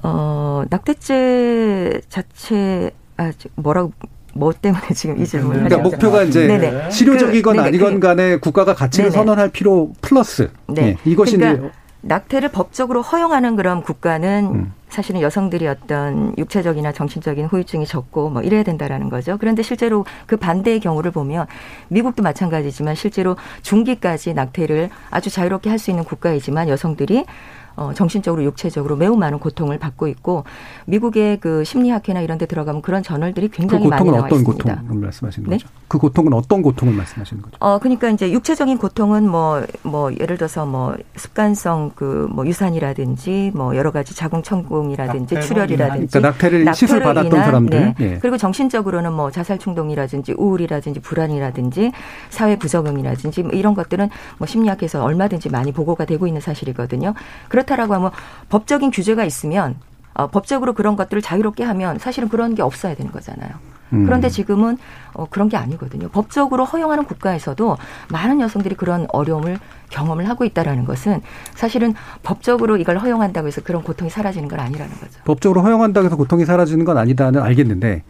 S10: 어, 낙태죄 자체, 아, 뭐라고, 뭐 때문에 지금 이 질문을
S5: 그러니까 목표가 이제 네네. 실효적이건 그, 아니건 간에 국가가 가치를 네네. 선언할 필요 플러스 네. 네. 이것이 그러니까
S10: 낙태를 법적으로 허용하는 그런 국가는 음. 사실은 여성들이 어떤 육체적이나 정신적인 후유증이 적고 뭐 이래야 된다라는 거죠. 그런데 실제로 그 반대의 경우를 보면 미국도 마찬가지지만 실제로 중기까지 낙태를 아주 자유롭게 할 수 있는 국가이지만 여성들이 어, 정신적으로 육체적으로 매우 많은 고통을 받고 있고 미국의 그 심리학회나 이런 데 들어가면 그런 저널들이 굉장히
S5: 그 많이
S10: 나와
S5: 어떤
S10: 있습니다.
S5: 고통을 말씀하시는 네? 거죠? 그 고통은 어떤 고통을 말씀하시는 거죠?
S10: 어 그러니까 이제 육체적인 고통은 뭐뭐 뭐 예를 들어서 뭐 습관성 그 뭐 유산이라든지 뭐 여러 가지 자궁 천공이라든지 출혈이라든지
S5: 그러니까 낙태를 시술 받았던 사람들 네.
S10: 예. 그리고 정신적으로는 뭐 자살 충동이라든지 우울이라든지 불안이라든지 사회 부적응이라든지 뭐 이런 것들은 뭐 심리학에서 얼마든지 많이 보고가 되고 있는 사실이거든요. 그 렇다라고 하면 법적인 규제가 있으면 어, 법적으로 그런 것들을 자유롭게 하면 사실은 그런 게 없어야 되는 거잖아요. 음. 그런데 지금은 어, 그런 게 아니거든요. 법적으로 허용하는 국가에서도 많은 여성들이 그런 어려움을 경험을 하고 있다라는 것은 사실은 법적으로 이걸 허용한다고 해서 그런 고통이 사라지는 건 아니라는 거죠.
S5: 법적으로 허용한다고 해서 고통이 사라지는 건 아니다는 알겠는데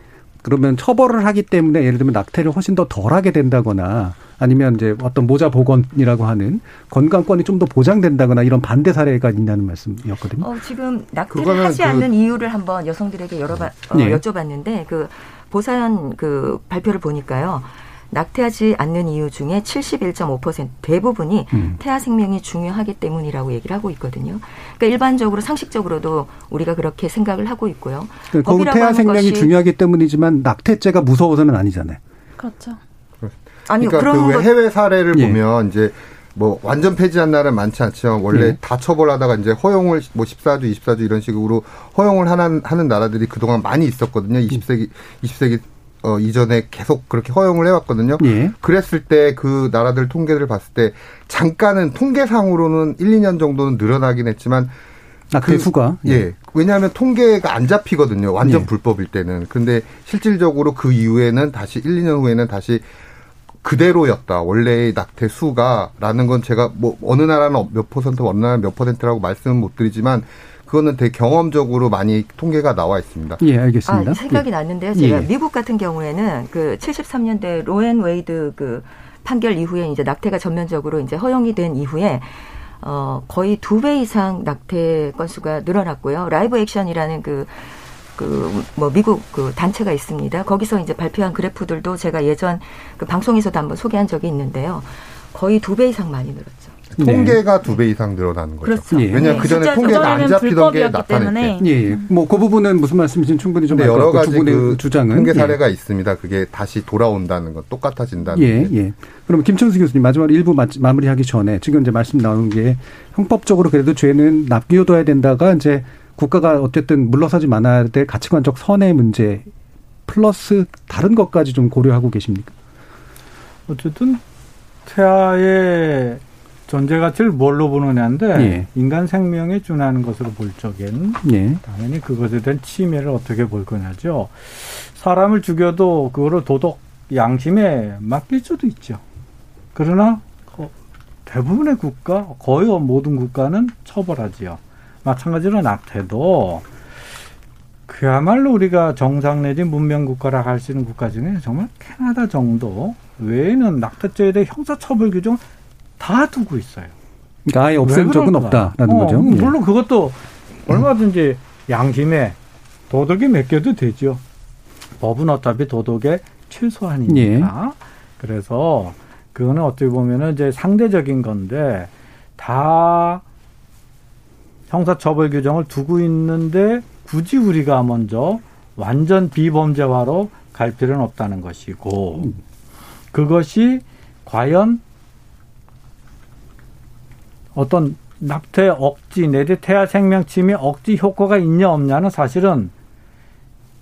S5: 그러면 처벌을 하기 때문에 예를 들면 낙태를 훨씬 더 덜하게 된다거나 아니면 이제 어떤 모자 보건이라고 하는 건강권이 좀 더 보장된다거나 이런 반대 사례가 있냐는 말씀이었거든요.
S10: 어, 지금 낙태를 하지 그 않는 이유를 한번 여성들에게 여러 번 어, 네. 여쭤봤는데 그 보사연 그 발표를 보니까요. 낙태하지 않는 이유 중에 71.5% 대부분이 음. 태아 생명이 중요하기 때문이라고 얘기를 하고 있거든요. 그러니까 일반적으로 상식적으로도 우리가 그렇게 생각을 하고 있고요.
S5: 그러니까 태아 생명이 중요하기 때문이지만 낙태죄가 무서워서는 아니잖아요.
S7: 그렇죠.
S10: 아니
S8: 그러니까 그 해외 사례를 예. 보면 이제 뭐 완전 폐지한 나라는 많지 않지만 원래 예. 다 처벌하다가 이제 허용을 뭐 14주, 24주 이런 식으로 허용을 하는 하는 나라들이 그동안 많이 있었거든요. 20세기 20세기 어, 이전에 계속 그렇게 허용을 해왔거든요. 예. 그랬을 때 그 나라들 통계를 봤을 때 잠깐은 통계상으로는 1, 2년 정도는 늘어나긴 했지만
S5: 낙태 그, 수가
S8: 예. 예. 왜냐하면 통계가 안 잡히거든요. 완전 예. 불법일 때는. 근데 실질적으로 그 이후에는 다시 1, 2년 후에는 다시 그대로였다. 원래의 낙태 수가라는 건 제가 뭐 어느 나라는 몇 퍼센트, 어느 나라는 몇 퍼센트라고 말씀은 못 드리지만 그거는 되게 경험적으로 많이 통계가 나와 있습니다.
S5: 예, 알겠습니다.
S10: 아, 생각이 예. 났는데요. 제가 예. 미국 같은 경우에는 그 73년대 Roe and Wade 그 판결 이후에 이제 낙태가 전면적으로 이제 허용이 된 이후에 어 거의 두 배 이상 낙태 건수가 늘어났고요. Live Action이라는 그 그뭐 미국 그 단체가 있습니다. 거기서 이제 발표한 그래프들도 제가 예전 그 방송에서도 한번 소개한 적이 있는데요. 거의 두 배 이상 많이 늘었죠.
S8: 통계가 네. 두배 이상 늘어나는 거죠.
S10: 예.
S8: 왜냐하면 네. 그 전에 통계가 안 잡히던 게 나타날 때.
S5: 예, 예. 뭐 그 부분은 무슨 말씀이신 충분히 좀
S8: 여러 가지 그 주장은 통계 예. 사례가 예. 있습니다. 그게 다시 돌아온다는 것, 똑같아진다는
S5: 예, 게. 예. 그럼 김천수 교수님 마지막 일부 마무리하기 전에 지금 이제 말씀 나온 게 형법적으로 그래도 죄는 납기워둬야 된다가 이제 국가가 어쨌든 물러서지 말아야 될 가치관적 선의 문제 플러스 다른 것까지 좀 고려하고 계십니까?
S9: 어쨌든 태아의 존재 가치를 뭘로 보느냐인데 예. 인간 생명에 준하는 것으로 볼 적엔 예. 당연히 그것에 대한 침해를 어떻게 볼 거냐죠. 사람을 죽여도 그거를 도덕 양심에 맡길 수도 있죠. 그러나 대부분의 국가 거의 모든 국가는 처벌하지요. 마찬가지로 낙태도 그야말로 우리가 정상 내지 문명 국가라 할 수 있는 국가 중에 정말 캐나다 정도 외에는 낙태죄에 대해 형사처벌 규정 다 두고 있어요.
S5: 그러니까 아예 없앤 적은 없다라는 어, 거죠.
S9: 음, 물론 예. 그것도 얼마든지 양심에 도덕에 맡겨도 되죠. 법은 어차피 도덕의 최소한이니까. 예. 그래서 그거는 어떻게 보면은 이제 상대적인 건데 다 형사처벌 규정을 두고 있는데 굳이 우리가 먼저 완전 비범죄화로 갈 필요는 없다는 것이고 그것이 과연 어떤 낙태 억지 내지 태아 생명 침해 억지 효과가 있냐 없냐는 사실은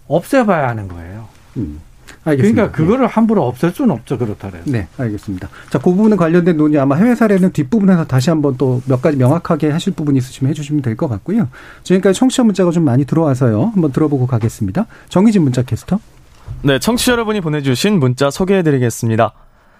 S9: 없애봐야 하는 거예요. 음. 알겠습니다. 그러니까 그거를 함부로 없앨 수는 없죠. 그렇다 그래서.
S5: 네, 알겠습니다. 자, 그 부분에 관련된 논의 아마 해외 사례는 뒷부분에서 다시 한번 또 몇 가지 명확하게 하실 부분이 있으시면 해주시면 될 것 같고요. 지금까지 청취자 문자가 좀 많이 들어와서요. 한번 들어보고 가겠습니다. 정희진 문자 캐스터.
S11: 네, 청취자 여러분이 보내주신 문자 소개해드리겠습니다.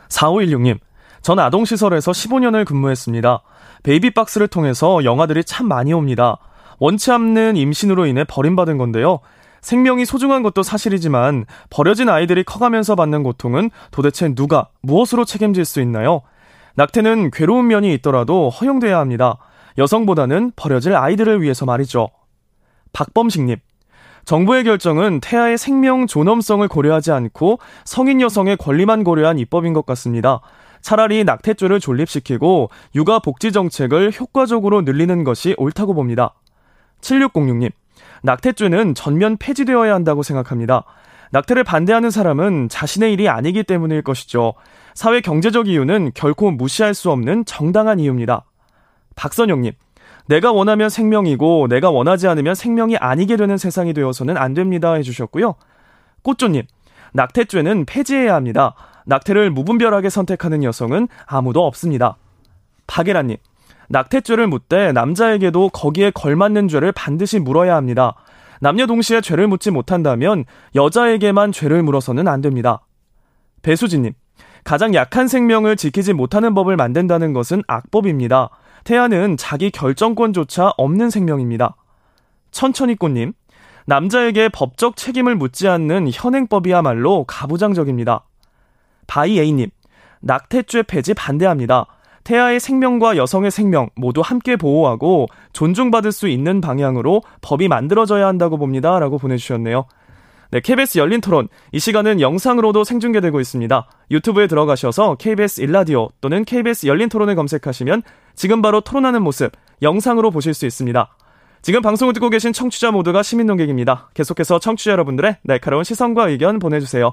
S11: 4516님, 전 아동시설에서 15년을 근무했습니다. 베이비박스를 통해서 영화들이 참 많이 옵니다. 원치 않는 임신으로 인해 버림받은 건데요. 생명이 소중한 것도 사실이지만 버려진 아이들이 커가면서 받는 고통은 도대체 누가 무엇으로 책임질 수 있나요? 낙태는 괴로운 면이 있더라도 허용돼야 합니다. 여성보다는 버려질 아이들을 위해서 말이죠. 박범식님. 정부의 결정은 태아의 생명 존엄성을 고려하지 않고 성인 여성의 권리만 고려한 입법인 것 같습니다. 차라리 낙태죄를 존립시키고 육아 복지 정책을 효과적으로 늘리는 것이 옳다고 봅니다. 7606님, 낙태죄는 전면 폐지되어야 한다고 생각합니다. 낙태를 반대하는 사람은 자신의 일이 아니기 때문일 것이죠. 사회 경제적 이유는 결코 무시할 수 없는 정당한 이유입니다. 박선영님, 내가 원하면 생명이고 내가 원하지 않으면 생명이 아니게 되는 세상이 되어서는 안 됩니다 해주셨고요. 꽃조님, 낙태죄는 폐지해야 합니다. 낙태를 무분별하게 선택하는 여성은 아무도 없습니다. 박예란님, 낙태죄를 묻되 남자에게도 거기에 걸맞는 죄를 반드시 물어야 합니다. 남녀 동시에 죄를 묻지 못한다면 여자에게만 죄를 물어서는 안 됩니다. 배수진님, 가장 약한 생명을 지키지 못하는 법을 만든다는 것은 악법입니다. 태아는 자기 결정권조차 없는 생명입니다. 천천히꽃님, 남자에게 법적 책임을 묻지 않는 현행법이야말로 가부장적입니다. 바이에이님, 낙태죄 폐지 반대합니다. 태아의 생명과 여성의 생명 모두 함께 보호하고 존중받을 수 있는 방향으로 법이 만들어져야 한다고 봅니다. 라고 보내주셨네요. 네, KBS 열린 토론. 이 시간은 영상으로도 생중계되고 있습니다. 유튜브에 들어가셔서 KBS 일라디오 또는 KBS 열린 토론을 검색하시면 지금 바로 토론하는 모습 영상으로 보실 수 있습니다. 지금 방송을 듣고 계신 청취자 모두가 시민 농객입니다. 계속해서 청취자 여러분들의 날카로운 시선과 의견 보내주세요.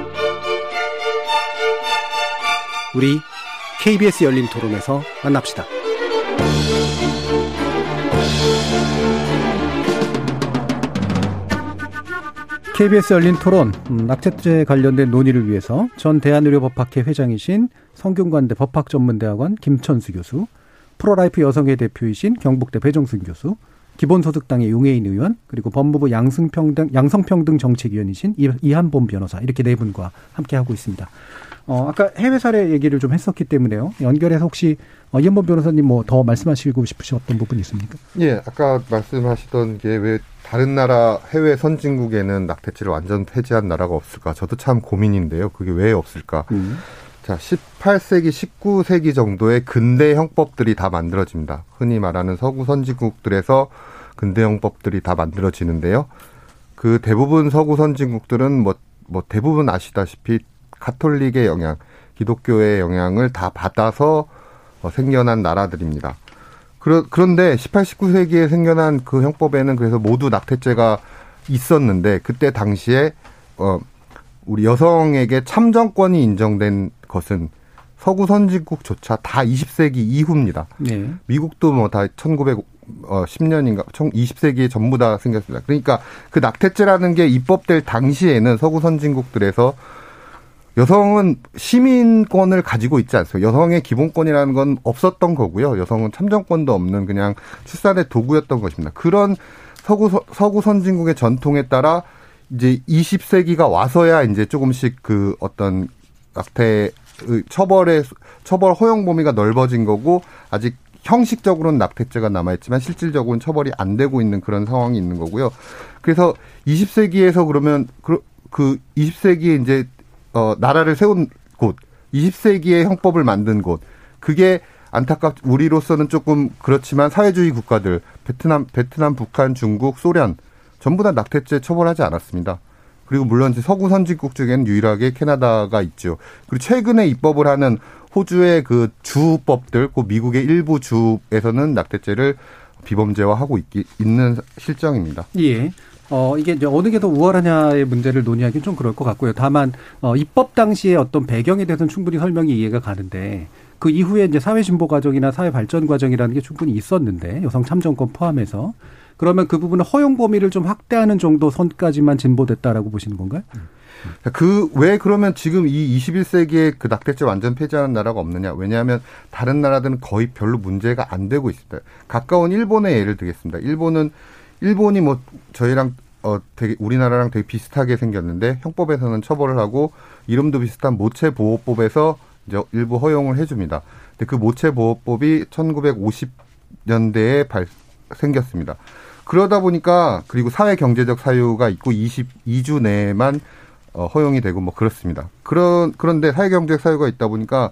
S5: 우리 KBS 열린 토론에서 만납시다. KBS 열린 토론, 음, 낙태죄 관련된 논의를 위해서 전 대한의료법학회 회장이신 성균관대 법학전문대학원 김천수 교수, 프로라이프 여성회 대표이신 경북대 배정순 교수, 기본소득당의 용혜인 의원, 그리고 법무부 양성평등, 양성평등 정책위원이신 이한본 변호사, 이렇게 네 분과 함께 하고 있습니다. 어, 아까 해외 사례 얘기를 좀 했었기 때문에요. 연결해서 혹시 어, 이한본 변호사님 뭐 더 말씀하시고 싶으셨던 부분이 있습니까?
S8: 예, 아까 말씀하시던 게 왜 다른 나라 해외 선진국에는 낙태죄를 완전 폐지한 나라가 없을까? 저도 참 고민인데요. 그게 왜 없을까? 음. 자, 18세기, 19세기 정도의 근대 형법들이 다 만들어집니다. 흔히 말하는 서구 선진국들에서 근대 형법들이 다 만들어지는데요. 그 대부분 서구 선진국들은 뭐, 뭐 대부분 아시다시피 가톨릭의 영향, 기독교의 영향을 다 받아서 어, 생겨난 나라들입니다. 그러, 그런데 18, 19세기에 생겨난 그 형법에는 그래서 모두 낙태죄가 있었는데 그때 당시에 어 우리 여성에게 참정권이 인정된 것은 서구 선진국조차 다 20세기 이후입니다. 네. 미국도 뭐 다 1910년인가 20세기에 전부 다 생겼습니다. 그러니까 그 낙태죄라는 게 입법될 당시에는 서구 선진국들에서 여성은 시민권을 가지고 있지 않습니다. 여성의 기본권이라는 건 없었던 거고요. 여성은 참정권도 없는 그냥 출산의 도구였던 것입니다. 그런 서구 서구 선진국의 전통에 따라 이제 20세기가 와서야 이제 조금씩 그 어떤 낙태 처벌의 처벌 허용 범위가 넓어진 거고 아직 형식적으로는 낙태죄가 남아있지만 실질적으로는 처벌이 안 되고 있는 그런 상황이 있는 거고요. 그래서 20세기에서 그러면 그, 그 20세기에 이제 어, 나라를 세운 곳, 20세기에 형법을 만든 곳, 그게 안타깝 우리로서는 조금 그렇지만 사회주의 국가들 베트남, 베트남, 북한, 중국, 소련 전부 다 낙태죄 처벌하지 않았습니다. 그리고 물론 서구 선진국 중에는 유일하게 캐나다가 있죠. 그리고 최근에 입법을 하는 호주의 그 주법들, 그 미국의 일부 주에서는 낙태죄를 비범죄화하고 있, 있는 실정입니다.
S5: 예. 어, 이게 이제 어느 게 더 우월하냐의 문제를 논의하기는 좀 그럴 것 같고요. 다만, 어, 입법 당시에 어떤 배경에 대해서는 충분히 설명이 이해가 가는데, 그 이후에 이제 사회 진보 과정이나 사회 발전 과정이라는 게 충분히 있었는데, 여성 참정권 포함해서. 그러면 그 부분을 허용 범위를 좀 확대하는 정도 선까지만 진보됐다라고 보시는 건가요?
S8: 그, 왜 그러면 지금 이 21세기에 그 낙태죄 완전 폐지하는 나라가 없느냐? 왜냐하면 다른 나라들은 거의 별로 문제가 안 되고 있습니다. 가까운 일본의 예를 들겠습니다. 일본은 일본이 뭐 저희랑 어 되게 우리나라랑 되게 비슷하게 생겼는데 형법에서는 처벌을 하고 이름도 비슷한 모체 보호법에서 이제 일부 허용을 해줍니다. 근데 그 모체 보호법이 1950년대에 발, 생겼습니다. 그러다 보니까 그리고 사회 경제적 사유가 있고 22주 내에만 어, 허용이 되고 뭐 그렇습니다. 그런 그런데 사회 경제적 사유가 있다 보니까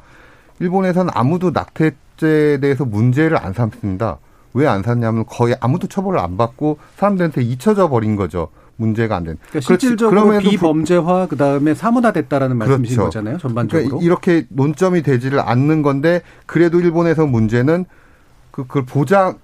S8: 일본에서는 아무도 낙태죄에 대해서 문제를 안 삼습니다. 왜 안 샀냐면 거의 아무도 처벌을 안 받고 사람들한테 잊혀져 버린 거죠. 문제가 안 된.
S5: 그러니까 실질적으로 비범죄화 그 다음에 사문화됐다라는 말씀이신 그렇죠. 거잖아요. 전반적으로.
S8: 그러니까 이렇게 논점이 되지를 않는 건데 그래도 일본에서 문제는 그 그걸 보장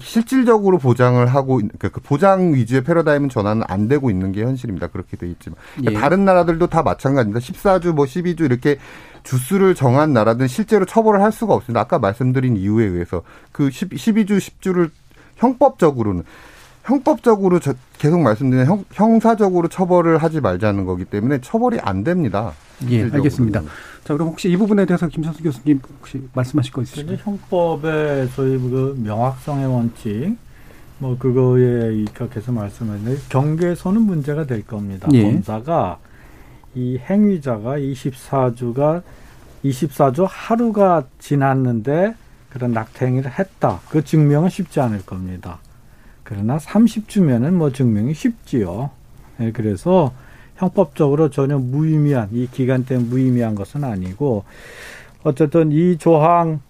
S8: 실질적으로 보장을 하고 그러니까 그 보장 위주의 패러다임은 전환은 안 되고 있는 게 현실입니다. 그렇게 돼 있지만 그러니까 예. 다른 나라들도 다 마찬가지입니다. 14주 뭐 12주 이렇게 주수를 정한 나라들은 실제로 처벌을 할 수가 없습니다. 아까 말씀드린 이유에 의해서 그 10, 12주 10주를 형법적으로는 형법적으로 저 계속 말씀드린 형, 형사적으로 처벌을 하지 말자는 거기 때문에 처벌이 안 됩니다.
S5: 예, 알겠습니다. 자, 그럼 혹시 이 부분에 대해서 김선수 교수님 혹시 말씀하실 거 있으실까요?
S9: 형법의 저희 그 명확성의 원칙, 뭐 그거에 입각해서 말씀하는데 경계에서는 문제가 될 겁니다. 예. 검사가 이 행위자가 24주가 24주 하루가 지났는데 그런 낙태 행위를 했다. 그 증명은 쉽지 않을 겁니다. 그러나 30주면은 뭐 증명이 쉽지요. 네, 그래서 형법적으로 전혀 무의미한 이 기간 때문에 무의미한 것은 아니고 어쨌든 이 조항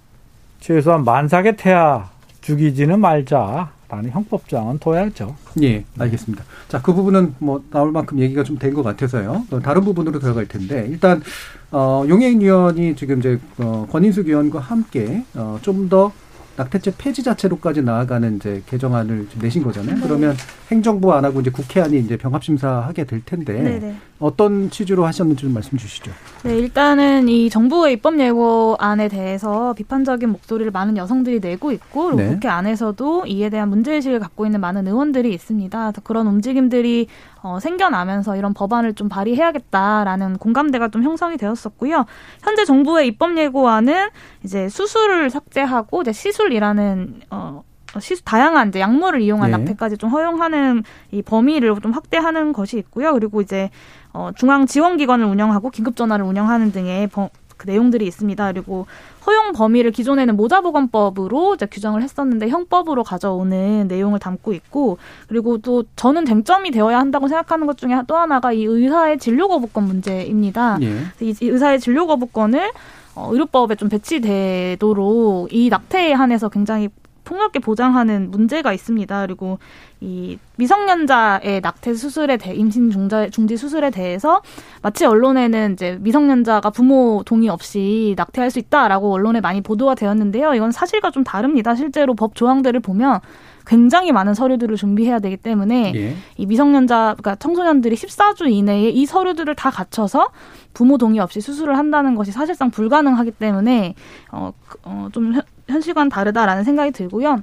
S9: 최소한 만삭의 태아 죽이지는 말자라는 형법장은 둬야죠.
S5: 예, 알겠습니다. 자, 그 부분은 뭐 나올 만큼 얘기가 좀 된 것 같아서요. 다른 부분으로 들어갈 텐데 일단 어, 용해인 위원이 지금 이제 어, 권인숙 위원과 함께 어, 좀더 낙태죄 폐지 자체로까지 나아가는 이제 개정안을 내신 거잖아요. 네. 그러면 행정부 안 하고 이제 국회안이 이제 병합 심사하게 될 텐데 네네. 어떤 취지로 하셨는지 좀 말씀 주시죠.
S7: 네, 일단은 이 정부의 입법 예고안에 대해서 비판적인 목소리를 많은 여성들이 내고 있고 네. 국회 안에서도 이에 대한 문제의식을 갖고 있는 많은 의원들이 있습니다. 그런 움직임들이 어, 생겨나면서 이런 법안을 좀 발의해야겠다라는 공감대가 좀 형성이 되었었고요. 현재 정부의 입법 예고안은 이제 수술을 삭제하고 이제 시술이라는 어 시수 다양한 이제 약물을 이용한 네. 낙태까지 좀 허용하는 이 범위를 좀 확대하는 것이 있고요. 그리고 이제 어 중앙 지원 기관을 운영하고 긴급 전화를 운영하는 등의 버, 그 내용들이 있습니다. 그리고 허용 범위를 기존에는 모자보건법으로 이제 규정을 했었는데 형법으로 가져오는 내용을 담고 있고 그리고 또 저는 쟁점이 되어야 한다고 생각하는 것 중에 또 하나가 이 의사의 진료 거부권 문제입니다. 예. 이 의사의 진료 거부권을 어, 의료법에 좀 배치되도록 이 낙태에 한해서 굉장히 폭넓게 보장하는 문제가 있습니다. 그리고 이 미성년자의 낙태 수술에 대 임신 중자, 중지 수술에 대해서 마치 언론에는 이제 미성년자가 부모 동의 없이 낙태할 수 있다라고 언론에 많이 보도가 되었는데요. 이건 사실과 좀 다릅니다. 실제로 법 조항들을 보면 굉장히 많은 서류들을 준비해야 되기 때문에 예. 이 미성년자 그러니까 청소년들이 14주 이내에 이 서류들을 다 갖춰서 부모 동의 없이 수술을 한다는 것이 사실상 불가능하기 때문에 어, 어, 좀 현실과는 다르다라는 생각이 들고요.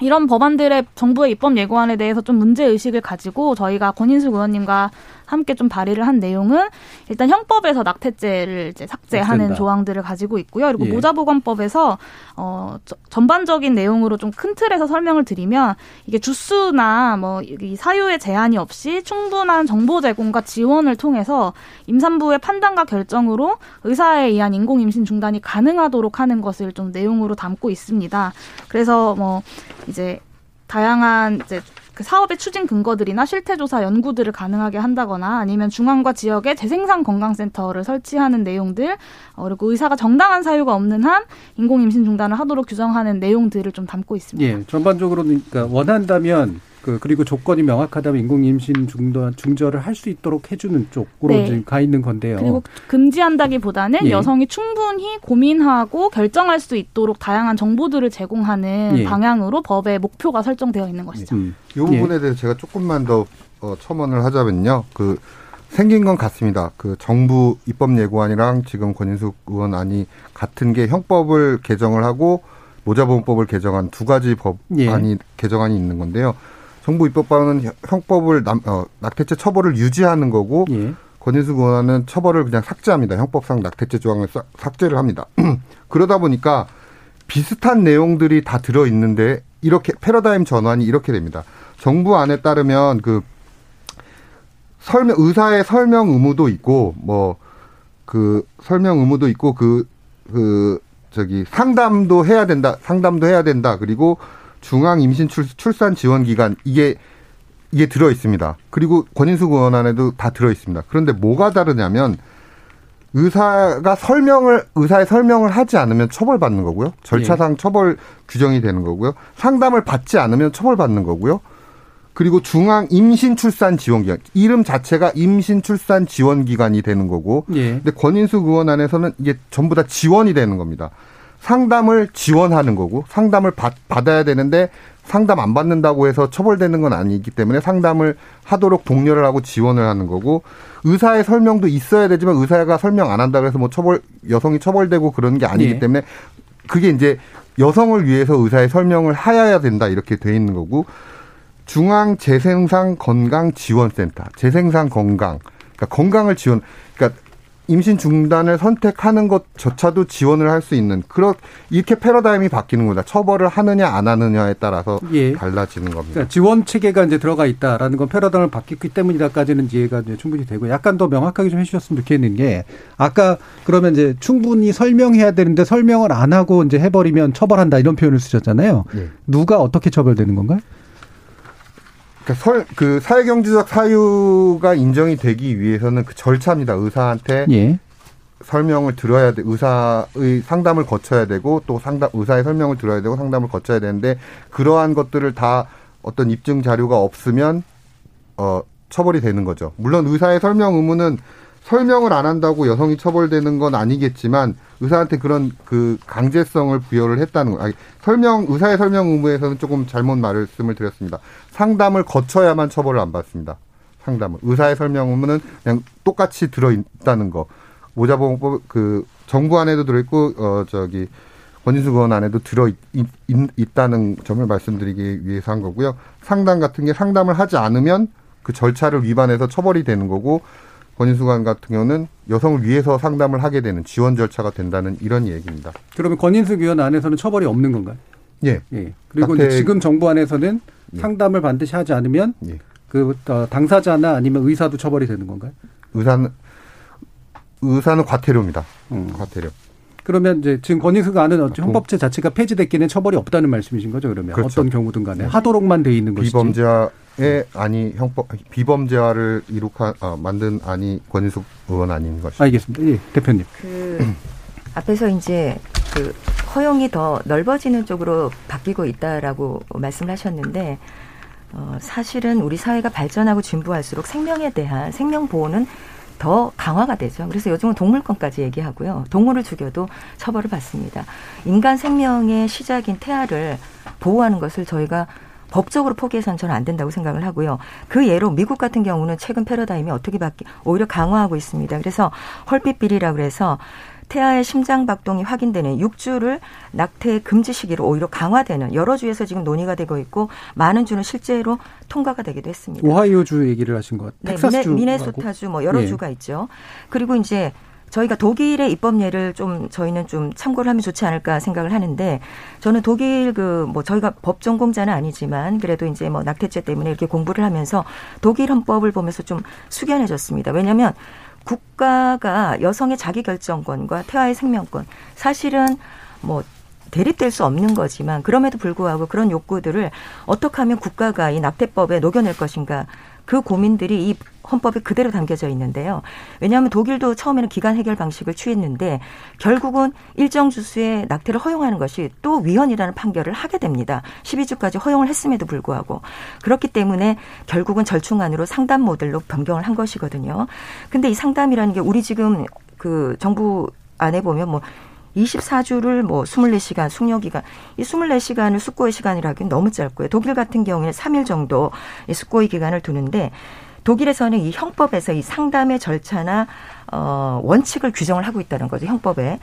S7: 이런 법안들의 정부의 입법 예고안에 대해서 좀 문제 의식을 가지고 저희가 권인숙 의원님과 함께 좀 발의를 한 내용은 일단 형법에서 낙태죄를 이제 삭제하는 삭제다. 조항들을 가지고 있고요. 그리고 예. 모자보건법에서 어 전반적인 내용으로 좀 큰 틀에서 설명을 드리면 이게 주수나 뭐 이 사유의 제한이 없이 충분한 정보 제공과 지원을 통해서 임산부의 판단과 결정으로 의사에 의한 인공 임신 중단이 가능하도록 하는 것을 좀 내용으로 담고 있습니다. 그래서 뭐 이제 다양한 이제 그 사업의 추진 근거들이나 실태 조사 연구들을 가능하게 한다거나 아니면 중앙과 지역에 재생산 건강센터를 설치하는 내용들 어, 그리고 의사가 정당한 사유가 없는 한 인공 임신 중단을 하도록 규정하는 내용들을 좀 담고 있습니다.
S5: 예, 전반적으로 그러니까 원한다면 그 그리고 조건이 명확하다면 인공 임신 중도 중절을 할 수 있도록 해주는 쪽으로 네. 지금 가 있는 건데요.
S7: 그리고 금지한다기보다는 예. 여성이 충분히 고민하고 결정할 수 있도록 다양한 정보들을 제공하는 예. 방향으로 법의 목표가 설정되어 있는 것이죠. 음.
S8: 이 부분에 예. 대해서 제가 조금만 더 어, 첨언을 하자면요. 그 생긴 건 같습니다. 그 정부 입법 예고안이랑 지금 권인숙 의원 안이 같은 게 형법을 개정을 하고 모자보험법을 개정한 두 가지 법안이 예. 개정안이 있는 건데요. 정부 입법방은 형법을 남, 어, 낙태죄 처벌을 유지하는 거고 예. 권인숙 의원은 처벌을 그냥 삭제합니다. 형법상 낙태죄 조항을 삭제를 합니다. 그러다 보니까 비슷한 내용들이 다 들어 있는데 이렇게 패러다임 전환이 이렇게 됩니다. 정부 안에 따르면 그 설명 의사의 설명 의무도 있고 뭐 그 설명 의무도 있고 그그 그 저기 상담도 해야 된다. 상담도 해야 된다. 그리고 중앙 임신 출, 출산 지원 기관 이게 이게 들어 있습니다. 그리고 권인수 의원안에도 다 들어 있습니다. 그런데 뭐가 다르냐면 의사가 설명을 의사의 설명을 하지 않으면 처벌받는 거고요. 절차상 예. 처벌 규정이 되는 거고요. 상담을 받지 않으면 처벌받는 거고요. 그리고 중앙 임신 출산 지원 기관 이름 자체가 임신 출산 지원 기관이 되는 거고. 예. 근데 권인수 의원 안에서는 이게 전부 다 지원이 되는 겁니다. 상담을 지원하는 거고 상담을 받, 받아야 되는데 상담 안 받는다고 해서 처벌되는 건 아니기 때문에 상담을 하도록 독려를 하고 지원을 하는 거고 의사의 설명도 있어야 되지만 의사가 설명 안 한다 그래서 뭐 처벌 여성이 처벌되고 그런 게 아니기 네. 때문에 그게 이제 여성을 위해서 의사의 설명을 하여야 된다 이렇게 돼 있는 거고 중앙 재생산 건강 지원센터 재생산 건강 그러니까 건강을 지원 그러니까 임신 중단을 선택하는 것조차도 지원을 할 수 있는 그런 이렇게 패러다임이 바뀌는 거다. 처벌을 하느냐 안 하느냐에 따라서 예. 달라지는 겁니다.
S5: 그러니까 지원 체계가 이제 들어가 있다라는 건 패러다임을 바뀌기 때문이다까지는 이해가 이제 충분히 되고 약간 더 명확하게 좀 해주셨으면 좋겠는 게 아까 그러면 이제 충분히 설명해야 되는데 설명을 안 하고 이제 해버리면 처벌한다 이런 표현을 쓰셨잖아요. 예. 누가 어떻게 처벌되는 건가요?
S8: 그러니까 설, 그 사회경제적 사유가 인정이 되기 위해서는 그 절차입니다. 의사한테 예. 설명을 들어야 돼. 의사의 상담을 거쳐야 되고 또 상담 의사의 설명을 들어야 되고 상담을 거쳐야 되는데 그러한 것들을 다 어떤 입증 자료가 없으면 어 처벌이 되는 거죠. 물론 의사의 설명 의무는 설명을 안 한다고 여성이 처벌되는 건 아니겠지만 의사한테 그런 그 강제성을 부여를 했다는 거. 아니, 설명 의사의 설명 의무에서는 조금 잘못 말씀을 드렸습니다. 상담을 거쳐야만 처벌을 안 받습니다. 상담을 의사의 설명 의무는 그냥 똑같이 들어 있다는 거. 모자보험법 그 정부 안에도 들어 있고 어 저기 권인수 의원 안에도 들어 있, 있, 다는 점을 말씀드리기 위해서 한 거고요. 상담 같은 게 상담을 하지 않으면 그 절차를 위반해서 처벌이 되는 거고 권인수관 같은 경우는 여성을 위해서 상담을 하게 되는 지원 절차가 된다는 이런 얘기입니다.
S5: 그러면 권인수 위원 안에서는 처벌이 없는 건가요?
S8: 예.
S5: 예. 그리고 이제 지금 정부 안에서는 예. 상담을 반드시 하지 않으면 예. 그 어, 당사자나 아니면 의사도 처벌이 되는 건가요?
S8: 의사는 의사는 과태료입니다. 음. 과태료.
S5: 그러면 이제 지금 아는 어떤 헌법제 자체가 폐지됐기는 처벌이 없다는 말씀이신 거죠, 그러면 그렇죠. 어떤 경우든 간에 네. 하도록만 돼 있는 것이지.
S8: 비범죄 의 안이 형법 비범죄화를 이룩한 어, 만든 안이 권인숙 의원 아닌 것이.
S5: 알겠습니다. 예, 대표님.
S10: 그 앞에서 이제 그 허용이 더 넓어지는 쪽으로 바뀌고 있다라고 말씀을 하셨는데 어, 사실은 우리 사회가 발전하고 진보할수록 생명에 대한 생명 보호는 더 강화가 되죠. 그래서 요즘은 동물권까지 얘기하고요. 동물을 죽여도 처벌을 받습니다. 인간 생명의 시작인 태아를 보호하는 것을 저희가 법적으로 포기해서는 저는 안 된다고 생각을 하고요. 그 예로 미국 같은 경우는 최근 패러다임이 어떻게 바뀌 오히려 강화하고 있습니다. 그래서 헐빛 비리라고 그래서 태아의 심장 박동이 확인되는 6주를 낙태 금지 시기로 오히려 강화되는 여러 주에서 지금 논의가 되고 있고 많은 주는 실제로 통과가 되기도 했습니다.
S5: 오하이오주 얘기를 하신 것 같아요.
S10: 네, 미네, 미네소타주 뭐 여러 예. 주가 있죠. 그리고 이제 저희가 독일의 입법 예를 좀 저희는 좀 참고를 하면 좋지 않을까 생각을 하는데 저는 독일 그 뭐 저희가 법 전공자는 아니지만 그래도 이제 뭐 낙태죄 때문에 이렇게 공부를 하면서 독일 헌법을 보면서 좀 숙연해졌습니다. 왜냐하면 국가가 여성의 자기 결정권과 태아의 생명권 사실은 뭐 대립될 수 없는 거지만 그럼에도 불구하고 그런 욕구들을 어떻게 하면 국가가 이 낙태법에 녹여낼 것인가 그 고민들이 이 헌법에 그대로 담겨져 있는데요. 왜냐하면 독일도 처음에는 기간 해결 방식을 취했는데 결국은 일정 주수의 낙태를 허용하는 것이 또 위헌이라는 판결을 하게 됩니다. 12주까지 허용을 했음에도 불구하고 그렇기 때문에 결국은 절충안으로 상담 모델로 변경을 한 것이거든요. 근데 이 상담이라는 게 우리 지금 그 정부 안에 보면 뭐 24주를 뭐 24시간 숙려기간 이 24시간을 숙고의 시간이라 하기엔 너무 짧고요. 독일 같은 경우에는 3일 정도 숙고의 기간을 두는데 독일에서는 이 형법에서 이 상담의 절차나 어 원칙을 규정을 하고 있다는 거죠. 형법에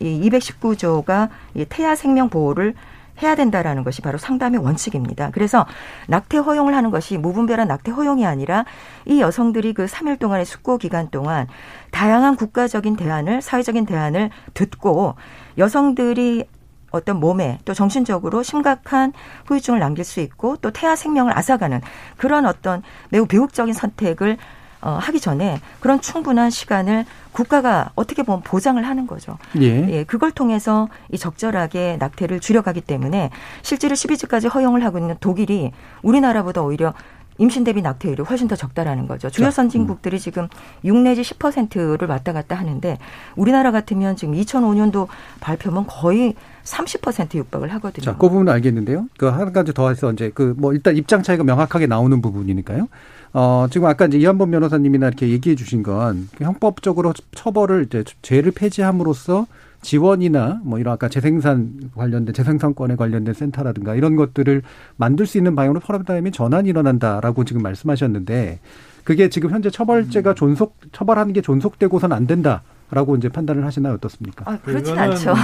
S10: 이 219조가 이 태아 생명 보호를 해야 된다라는 것이 바로 상담의 원칙입니다. 그래서 낙태 허용을 하는 것이 무분별한 낙태 허용이 아니라 이 여성들이 그 3일 동안의 숙고 기간 동안 다양한 국가적인 대안을 사회적인 대안을 듣고 여성들이 어떤 몸에 또 정신적으로 심각한 후유증을 남길 수 있고 또 태아 생명을 앗아가는 그런 어떤 매우 비극적인 선택을 어, 하기 전에 그런 충분한 시간을 국가가 어떻게 보면 보장을 하는 거죠. 예. 예. 그걸 통해서 이 적절하게 낙태를 줄여가기 때문에 실제로 12주까지 허용을 하고 있는 독일이 우리나라보다 오히려 임신 대비 낙태율이 훨씬 더 적다라는 거죠. 주요 선진국들이 음. 지금 6 내지 10%를 왔다 갔다 하는데 우리나라 같으면 지금 2005년도 발표면 거의 30% 육박을 하거든요.
S5: 자, 그 부분은 알겠는데요. 그 한 가지 더 해서 이제 그 뭐 일단 입장 차이가 명확하게 나오는 부분이니까요. 어, 지금 아까 이제 이한범 변호사님이나 이렇게 얘기해 주신 건 형법적으로 처벌을 이제 죄를 폐지함으로써 지원이나 뭐 이런 아까 재생산 관련된 재생산권에 관련된 센터라든가 이런 것들을 만들 수 있는 방향으로 퍼라다임이 전환이 일어난다라고 지금 말씀하셨는데 그게 지금 현재 처벌제가 존속 처벌하는 게 존속되고선 안 된다라고 이제 판단을 하시나요 어떻습니까?
S10: 아, 그렇진 않죠.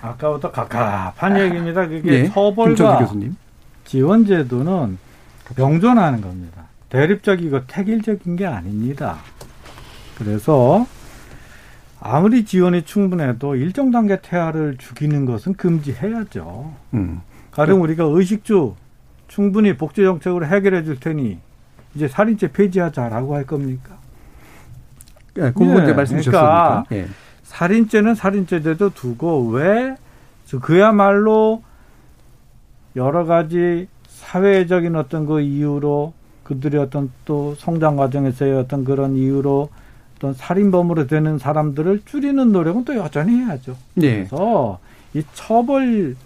S9: 아까부터 갑갑한 얘기입니다. 그게 네, 처벌과 지원 제도는 명존하는 겁니다. 대립적이고 택일적인 게 아닙니다. 그래서 아무리 지원이 충분해도 일정 단계 태아를 죽이는 것은 금지해야죠. 음. 가령 우리가 의식주 충분히 복지 정책으로 해결해 줄 테니 이제 살인죄 폐지하자라고 할 겁니까?
S5: 네, 그 부분 예, 말씀 주셨으니까. 그러니까 예.
S9: 살인죄는 살인죄대로 두고 왜 그야말로 여러 가지 사회적인 어떤 그 이유로 그들의 어떤 또 성장 과정에서의 어떤 그런 이유로 어떤 살인범으로 되는 사람들을 줄이는 노력은 또 여전히 해야죠. 네. 그래서 이 처벌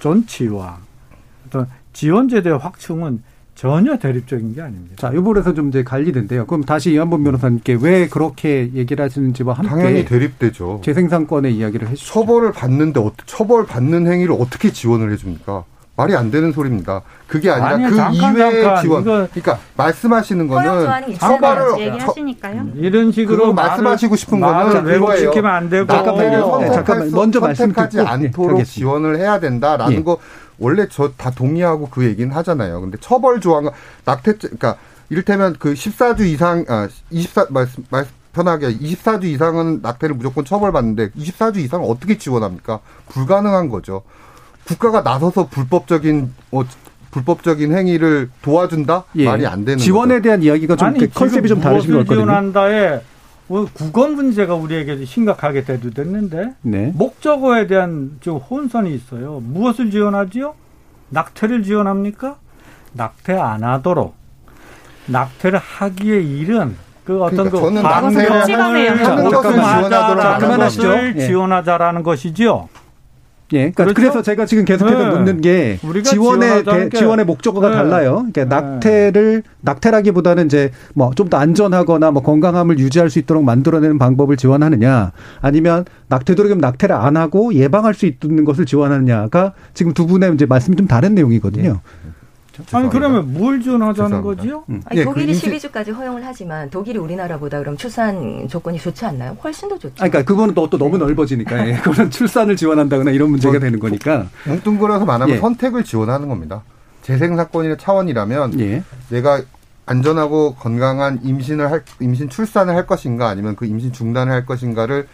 S9: 존치와 어떤 지원 제도의 확충은 전혀 대립적인 게 아닙니다.
S5: 자, 이 부분에서 좀 이제 관리된대요. 그럼 다시 이한범 변호사님께 왜 그렇게 얘기를 하시는지와 함께
S8: 당연히 대립되죠.
S5: 재생산권의 이야기를 해주시죠.
S8: 처벌을 받는데 처벌 받는 행위를 어떻게 지원을 해줍니까? 말이 안 되는 소리입니다. 그게 아니라 아니, 그 잠깐, 이외의 잠깐. 지원. 그러니까 말씀하시는 거는
S7: 처벌을 얘기하시니까요. 음.
S9: 이런 식으로
S8: 말씀하시고 싶은 거는
S9: 왜곡시키면 안 되고
S8: 잠깐만요. 네, 잠깐만 먼저 말씀하지 않도록 네, 지원을 해야 된다라는 예. 거 원래 저 다 동의하고 그 얘기는 하잖아요. 근데 처벌 조항 낙태죄 그러니까 이를테면 그 14주 이상 아 24 말씀 말씀 편하게 24주 이상은 낙태를 무조건 처벌받는데 24주 이상은 어떻게 지원합니까? 불가능한 거죠. 국가가 나서서 불법적인 어, 불법적인 행위를 도와준다 예. 말이 안 되는
S5: 지원에 거죠. 대한 이야기가 좀 아니, 컨셉이 좀 다르신 것 같거든요.
S9: 지원한다에 뭐 국원 문제가 우리에게 심각하게 대두됐는데 네. 목적어에 대한 좀 혼선이 있어요. 무엇을 지원하지요? 낙태를 지원합니까? 낙태 안 하도록 낙태를 하기에 이른 그 어떤 그러니까
S8: 그 낙태를 하는 것을 지원하도록
S9: 예. 지원하자라는 것이지요.
S5: 예, 그러니까 그렇죠? 그래서 제가 지금 계속해서 네. 묻는 게 지원의 대, 지원의 목적어가 네. 달라요. 그러니까 네. 낙태를 낙태라기보다는 이제 뭐 좀 더 안전하거나 뭐 건강함을 유지할 수 있도록 만들어내는 방법을 지원하느냐, 아니면 낙태도록이면 낙태를 안 하고 예방할 수 있는 것을 지원하느냐가 지금 두 분의 이제 말씀이 좀 다른 내용이거든요. 예.
S9: 아니 그러면 뭘 지원하자는 거지요?
S10: 음. 아니, 예, 독일이 그 12주까지 허용을 하지만 독일이 우리나라보다 그럼 출산 조건이 좋지 않나요? 훨씬 더 좋죠.
S5: 아니, 그러니까 그거는 또, 또 너무 넓어지니까 예. 그거는 출산을 지원한다거나 이런 문제가 뭐, 되는 거니까.
S8: 뭉뚱그려서 말하면 예. 선택을 지원하는 겁니다. 재생 사건의 차원이라면 예. 내가 안전하고 건강한 임신을 할 임신 출산을 할 것인가 아니면 그 임신 중단을 할 것인가를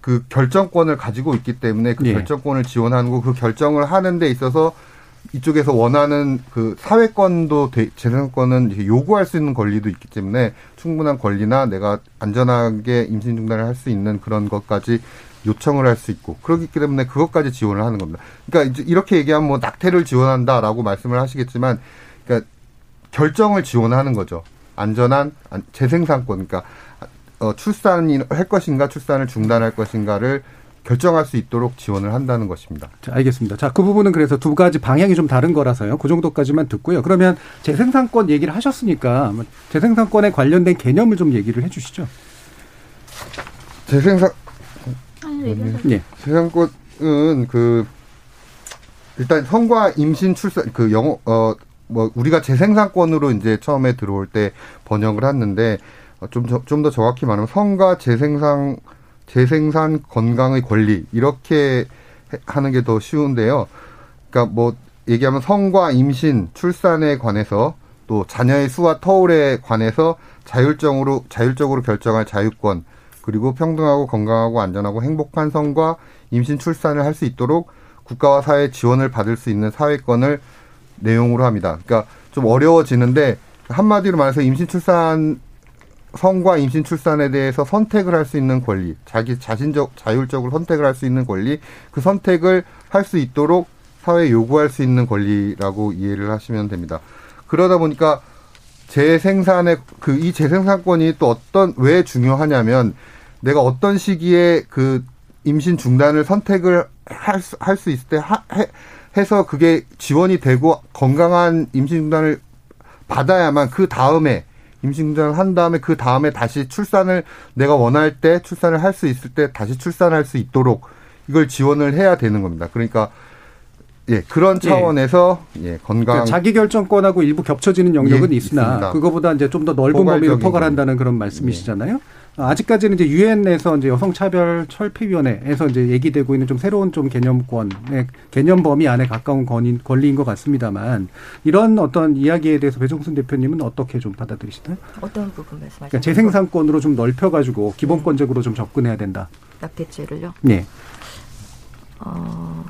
S8: 그 결정권을 가지고 있기 때문에 그 예. 결정권을 지원하는 거그 결정을 하는 데 있어서 이쪽에서 원하는 그 사회권도 재산권은 요구할 수 있는 권리도 있기 때문에 충분한 권리나 내가 안전하게 임신 중단을 할 수 있는 그런 것까지 요청을 할 수 있고 그렇기 때문에 그것까지 지원을 하는 겁니다. 그러니까 이제 이렇게 얘기하면 뭐 낙태를 지원한다라고 말씀을 하시겠지만 그러니까 결정을 지원하는 거죠. 안전한 재생산권 그러니까 어, 출산을 할 것인가 출산을 중단할 것인가를 결정할 수 있도록 지원을 한다는 것입니다.
S5: 자, 알겠습니다. 자, 그 부분은 그래서 두 가지 방향이 좀 다른 거라서요. 그 정도까지만 듣고요. 그러면 재생산권 얘기를 하셨으니까 재생산권에 관련된 개념을 좀 얘기를 해 주시죠.
S8: 재생산 예. 재생산권은 그 일단 성과 임신 출산 그 영어 어 뭐 우리가 재생산권으로 이제 처음에 들어올 때 번역을 했는데 좀좀 더 정확히 말하면 성과 재생산 재생산 건강의 권리 이렇게 하는 게 더 쉬운데요. 그러니까 뭐 얘기하면 성과 임신, 출산에 관해서 또 자녀의 수와 터울에 관해서 자율적으로 자율적으로 결정할 자유권 그리고 평등하고 건강하고 안전하고 행복한 성과 임신 출산을 할 수 있도록 국가와 사회 지원을 받을 수 있는 사회권을 내용으로 합니다. 그러니까 좀 어려워지는데 한마디로 말해서 임신 출산 성과 임신 출산에 대해서 선택을 할 수 있는 권리, 자기 자신적 자율적으로 선택을 할 수 있는 권리, 그 선택을 할 수 있도록 사회에 요구할 수 있는 권리라고 이해를 하시면 됩니다. 그러다 보니까 재생산의 그 이 재생산권이 또 어떤 왜 중요하냐면 내가 어떤 시기에 그 임신 중단을 선택을 할수 할 수 있을 때 하, 해, 해서 그게 지원이 되고 건강한 임신 중단을 받아야만 그 다음에 임신 중단을 한 다음에 그 다음에 다시 출산을 내가 원할 때 출산을 할 수 있을 때 다시 출산할 수 있도록 이걸 지원을 해야 되는 겁니다. 그러니까 예, 그런 예. 차원에서 예, 예 건강 그러니까
S5: 자기 결정권하고 일부 겹쳐지는 영역은 예, 있으나 있습니다. 그거보다 이제 좀 더 넓은 범위로 포괄한다는 그런 말씀이시잖아요. 예. 아직까지는 이제 유엔 에서 이제 여성 차별 철폐 위원회에서 이제 얘기되고 있는 좀 새로운 좀 개념권의 개념 범위 안에 가까운 권인, 권리인 것 같습니다만 이런 어떤 이야기에 대해서 배종순 대표님은 어떻게 좀 받아들이시나요?
S10: 어떤 부분 말씀하시나요?
S5: 그러니까 재생산권으로 좀 넓혀 가지고 기본권적으로 좀 접근해야 된다.
S10: 낙태죄를요?
S5: 네.
S9: 어...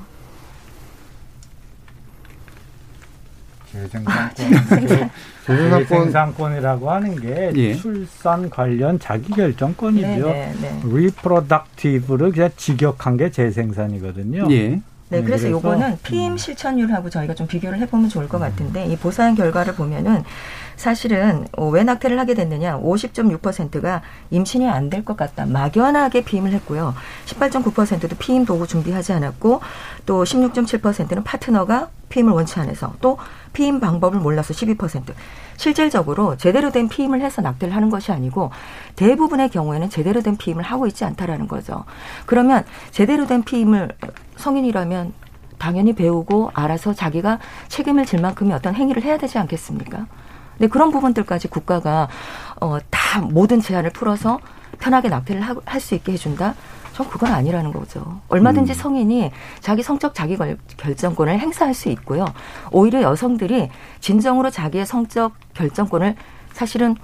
S9: 재생산권. 재생산권 이라고 하는 게 예. 출산 관련 자기결정권이죠. 네, 네, 네. reproductive를 그냥 직역한 게 재생산이거든요.
S10: 예. 네, 네, 그래서, 그래서 요거는 피임 음. 실천율하고 저희가 좀 비교를 해보면 좋을 것 같은데 이 보상 결과를 보면은 사실은 어, 왜 낙태를 하게 됐느냐 50.6%가 임신이 안 될 것 같다 막연하게 피임을 했고요 18.9%도 피임 도구 준비하지 않았고 또 16.7%는 파트너가 피임을 원치 않아서 또 피임 방법을 몰라서 12% 실질적으로 제대로 된 피임을 해서 낙태를 하는 것이 아니고 대부분의 경우에는 제대로 된 피임을 하고 있지 않다라는 거죠. 그러면 제대로 된 피임을 성인이라면 당연히 배우고 알아서 자기가 책임을 질 만큼의 어떤 행위를 해야 되지 않겠습니까? 근데 그런 부분들까지 국가가 어, 다 모든 제한을 풀어서 편하게 낙태를 할 수 있게 해준다? 전 그건 아니라는 거죠. 얼마든지 음. 성인이 자기 성적 자기 결정권을 행사할 수 있고요. 오히려 여성들이 진정으로 자기의 성적 결정권을 사실은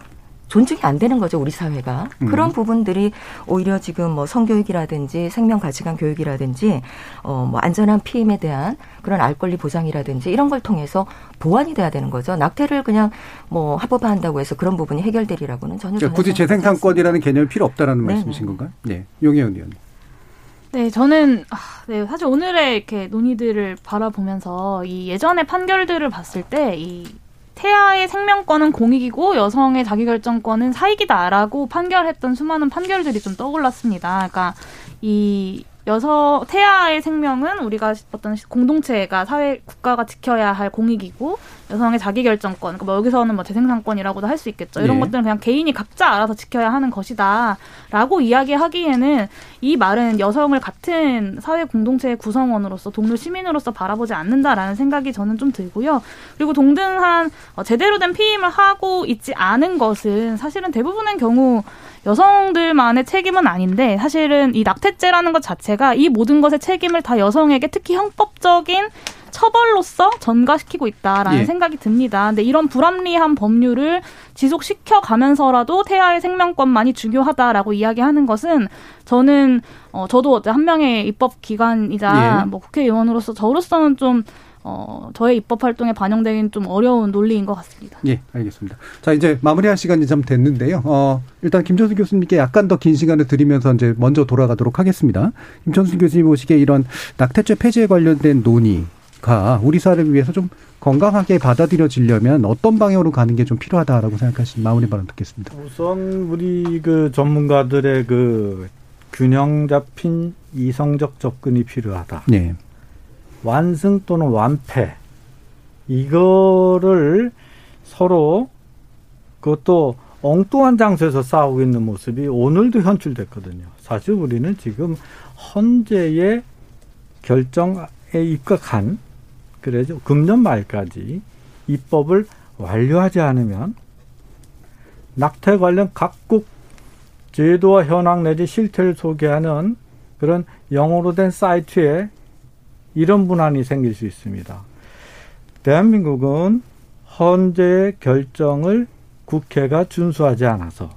S10: 존중이 안 되는 거죠 우리 사회가 음. 그런 부분들이 오히려 지금 뭐 성교육이라든지 생명 가치관 교육이라든지 어뭐 안전한 피임에 대한 그런 알 권리 보장이라든지 이런 걸 통해서 보완이 돼야 되는 거죠 낙태를 그냥 뭐 합법화한다고 해서 그런 부분이 해결되리라고는 전혀
S5: 그러니까 굳이 재생산권이라는 개념이 필요 없다라는 네 말씀이신 건가요? 네, 용혜원 의원님.
S7: 네, 저는 아, 네, 사실 오늘의 이렇게 논의들을 바라보면서 이 예전의 판결들을 봤을 때이 태아의 생명권은 공익이고 여성의 자기결정권은 사익이다라고 판결했던 수많은 판결들이 좀 떠올랐습니다. 그러니까 이 여성 태아의 생명은 우리가 어떤 공동체가 사회 국가가 지켜야 할 공익이고 여성의 자기결정권, 그러니까 뭐 여기서는 뭐 재생산권이라고도 할 수 있겠죠. 이런 네. 것들은 그냥 개인이 각자 알아서 지켜야 하는 것이다라고 이야기하기에는 이 말은 여성을 같은 사회 공동체의 구성원으로서 동료 시민으로서 바라보지 않는다라는 생각이 저는 좀 들고요. 그리고 동등한 어, 제대로 된 피임을 하고 있지 않은 것은 사실은 대부분의 경우 여성들만의 책임은 아닌데 사실은 이 낙태죄라는 것 자체가 이 모든 것의 책임을 다 여성에게 특히 형법적인 처벌로서 전가시키고 있다라는 예. 생각이 듭니다. 근데 이런 불합리한 법률을 지속시켜 가면서라도 태아의 생명권만이 중요하다라고 이야기하는 것은 저는 어 저도 한 명의 입법 기관이자 예. 뭐 국회의원으로서 저로서는 좀 어, 저의 입법 활동에 반영되긴 좀 어려운 논리인 것 같습니다.
S5: 예, 알겠습니다. 자, 이제 마무리할 시간이 좀 됐는데요. 어, 일단 김천수 교수님께 약간 더 긴 시간을 드리면서 이제 먼저 돌아가도록 하겠습니다. 김천수 교수님 보시기에 이런 낙태죄 폐지에 관련된 논의가 우리 사회를 위해서 좀 건강하게 받아들여지려면 어떤 방향으로 가는 게 좀 필요하다라고 생각하시는 마무리 발언 듣겠습니다.
S9: 우선 우리 그 전문가들의 그 균형 잡힌 이성적 접근이 필요하다. 네. 완승 또는 완패 이거를 서로 그것도 엉뚱한 장소에서 싸우고 있는 모습이 오늘도 현출됐거든요. 사실 우리는 지금 헌재의 결정에 입각한 그래죠 금년 말까지 입법을 완료하지 않으면 낙태 관련 각국 제도와 현황 내지 실태를 소개하는 그런 영어로 된 사이트에 이런 분한이 생길 수 있습니다. 대한민국은 헌재의 결정을 국회가 준수하지 않아서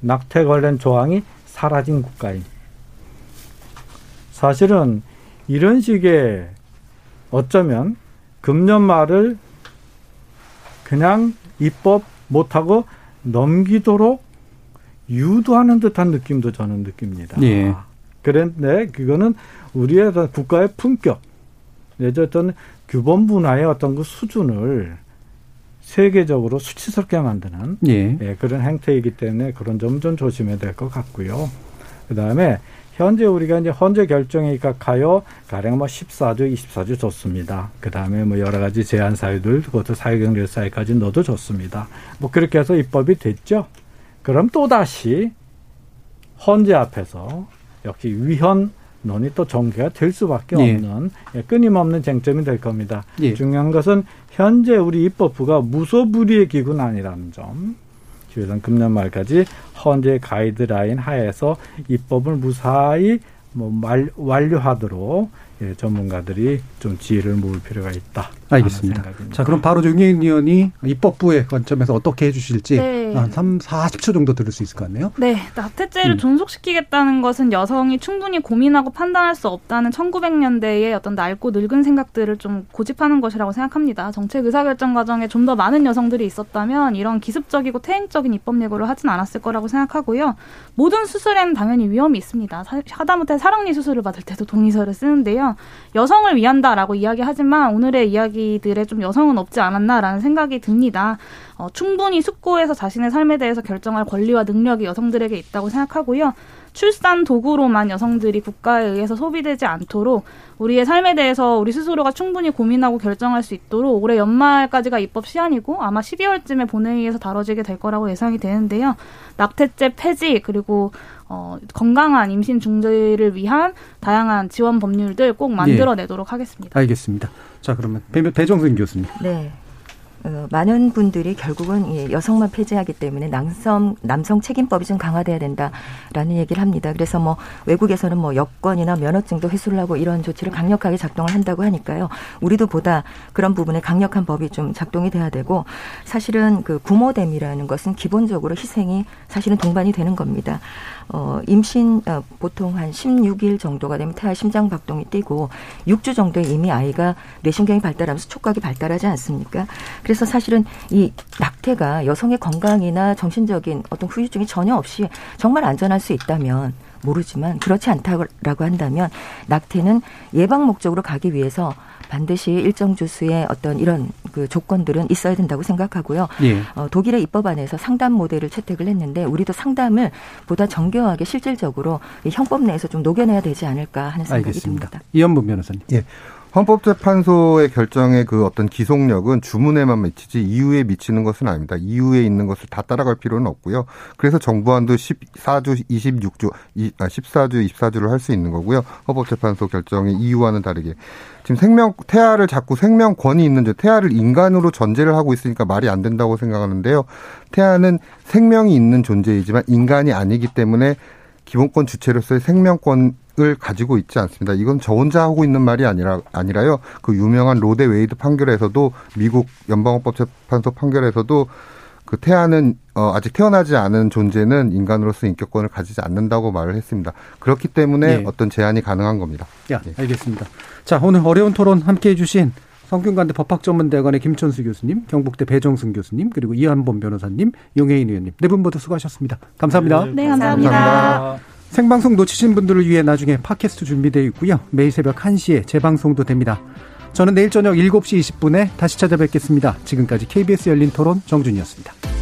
S9: 낙태 관련 조항이 사라진 국가인. 사실은 이런 식의 어쩌면 금년 말을 그냥 입법 못하고 넘기도록 유도하는 듯한 느낌도 저는 느낍니다. 예. 그런데 그거는 우리의 국가의 품격, 내지 어떤 규범 문화의 어떤 그 수준을 세계적으로 수치스럽게 만드는 예. 예, 그런 행태이기 때문에 그런 점 좀 조심해야 될 것 같고요. 그 다음에 현재 우리가 이제 헌재 결정이니까 가요 가령 뭐 14주, 24주 좋습니다. 그 다음에 뭐 여러 가지 제한 사유들 그것도 사회경제 사회까지 넣어도 좋습니다. 뭐 그렇게 해서 입법이 됐죠. 그럼 또 다시 헌재 앞에서 역시 위헌 논의 또 전개가 될 수밖에 예. 없는 예. 끊임없는 쟁점이 될 겁니다. 예. 중요한 것은 현재 우리 입법부가 무소불위의 기구는 아니라는 점. 기회는 금년 말까지 헌재 가이드라인 하에서 입법을 무사히 뭐 완료하도록 예, 전문가들이 좀 지혜를 모을 필요가 있다.
S5: 알겠습니다. 자, 그럼 바로 정혜인 의원이 입법부의 관점에서 어떻게 해주실지 네. 한 3, 40초 정도 들을 수 있을 것 같네요.
S7: 네. 낙태죄를 음. 존속시키겠다는 것은 여성이 충분히 고민하고 판단할 수 없다는 1900년대의 어떤 낡고 늙은 생각들을 좀 고집하는 것이라고 생각합니다. 정책 의사결정 과정에 좀 더 많은 여성들이 있었다면 이런 기습적이고 퇴행적인 입법 예고를 하진 않았을 거라고 생각하고요. 모든 수술에는 당연히 위험이 있습니다. 하다못해 사랑니 수술을 받을 때도 동의서를 쓰는데요. 여성을 위한다라고 이야기하지만 오늘의 이야기 이야기들에 좀 여성은 없지 않았나라는 생각이 듭니다. 어, 충분히 숙고해서 자신의 삶에 대해서 결정할 권리와 능력이 여성들에게 있다고 생각하고요. 출산 도구로만 여성들이 국가에 의해서 소비되지 않도록 우리의 삶에 대해서 우리 스스로가 충분히 고민하고 결정할 수 있도록 올해 연말까지가 입법 시한이고 아마 12월쯤에 본회의에서 다뤄지게 될 거라고 예상이 되는데요. 낙태죄 폐지 그리고 어, 건강한 임신 중재를 위한 다양한 지원 법률들 꼭 만들어내도록 예. 하겠습니다.
S5: 알겠습니다. 자 그러면 배, 배정승 교수님.
S10: 네. 어, 많은 분들이 결국은 예, 여성만 폐지하기 때문에 남성 남성 책임법이 좀 강화돼야 된다라는 얘기를 합니다. 그래서 뭐 외국에서는 뭐 여권이나 면허증도 회수를 하고 이런 조치를 강력하게 작동을 한다고 하니까요. 우리도 보다 그런 부분에 강력한 법이 좀 작동이 돼야 되고 사실은 그 부모됨이라는 것은 기본적으로 희생이 사실은 동반이 되는 겁니다. 어, 임신 어, 보통 한 16일 정도가 되면 태아 심장 박동이 뛰고 6주 정도에 이미 아이가 뇌신경이 발달하면서 촉각이 발달하지 않습니까? 그래서 사실은 이 낙태가 여성의 건강이나 정신적인 어떤 후유증이 전혀 없이 정말 안전할 수 있다면 모르지만 그렇지 않다고 한다면 낙태는 예방 목적으로 가기 위해서 반드시 일정 주수의 어떤 이런 그 조건들은 있어야 된다고 생각하고요. 예. 어, 독일의 입법안에서 상담 모델을 채택을 했는데 우리도 상담을 보다 정교하게 실질적으로 형법 내에서 좀 녹여내야 되지 않을까 하는 생각이 알겠습니다. 듭니다.
S5: 이현분 변호사님.
S8: 예. 헌법재판소의 결정의 그 어떤 기속력은 주문에만 미치지 이후에 미치는 것은 아닙니다. 이후에 있는 것을 다 따라갈 필요는 없고요. 그래서 정부안도 14주, 26주, 14주, 24주를 할 수 있는 거고요. 헌법재판소 결정의 이유와는 다르게. 지금 생명 태아를 자꾸 생명권이 있는 데 태아를 인간으로 전제를 하고 있으니까 말이 안 된다고 생각하는데요. 태아는 생명이 있는 존재이지만 인간이 아니기 때문에 기본권 주체로서의 생명권 을 가지고 있지 않습니다. 이건 저 혼자 하고 있는 말이 아니라 아니라요. 그 유명한 로 대 웨이드 판결에서도 미국 연방헌법 재판소 판결에서도 그 태아는 어, 아직 태어나지 않은 존재는 인간으로서 인격권을 가지지 않는다고 말을 했습니다. 그렇기 때문에 예. 어떤 제한이 가능한 겁니다.
S5: 야, 예. 알겠습니다. 자, 오늘 어려운 토론 함께 해주신 성균관대 법학전문대학원의 김천수 교수님, 경북대 배정승 교수님, 그리고 이한범 변호사님, 용혜인 의원님 네 분 모두 수고하셨습니다. 감사합니다.
S7: 네, 네 감사합니다. 감사합니다.
S5: 생방송 놓치신 분들을 위해 나중에 팟캐스트 준비되어 있고요. 매일 새벽 1시에 재방송도 됩니다. 저는 내일 저녁 7시 20분에 다시 찾아뵙겠습니다. 지금까지 KBS 열린 토론 정준이었습니다.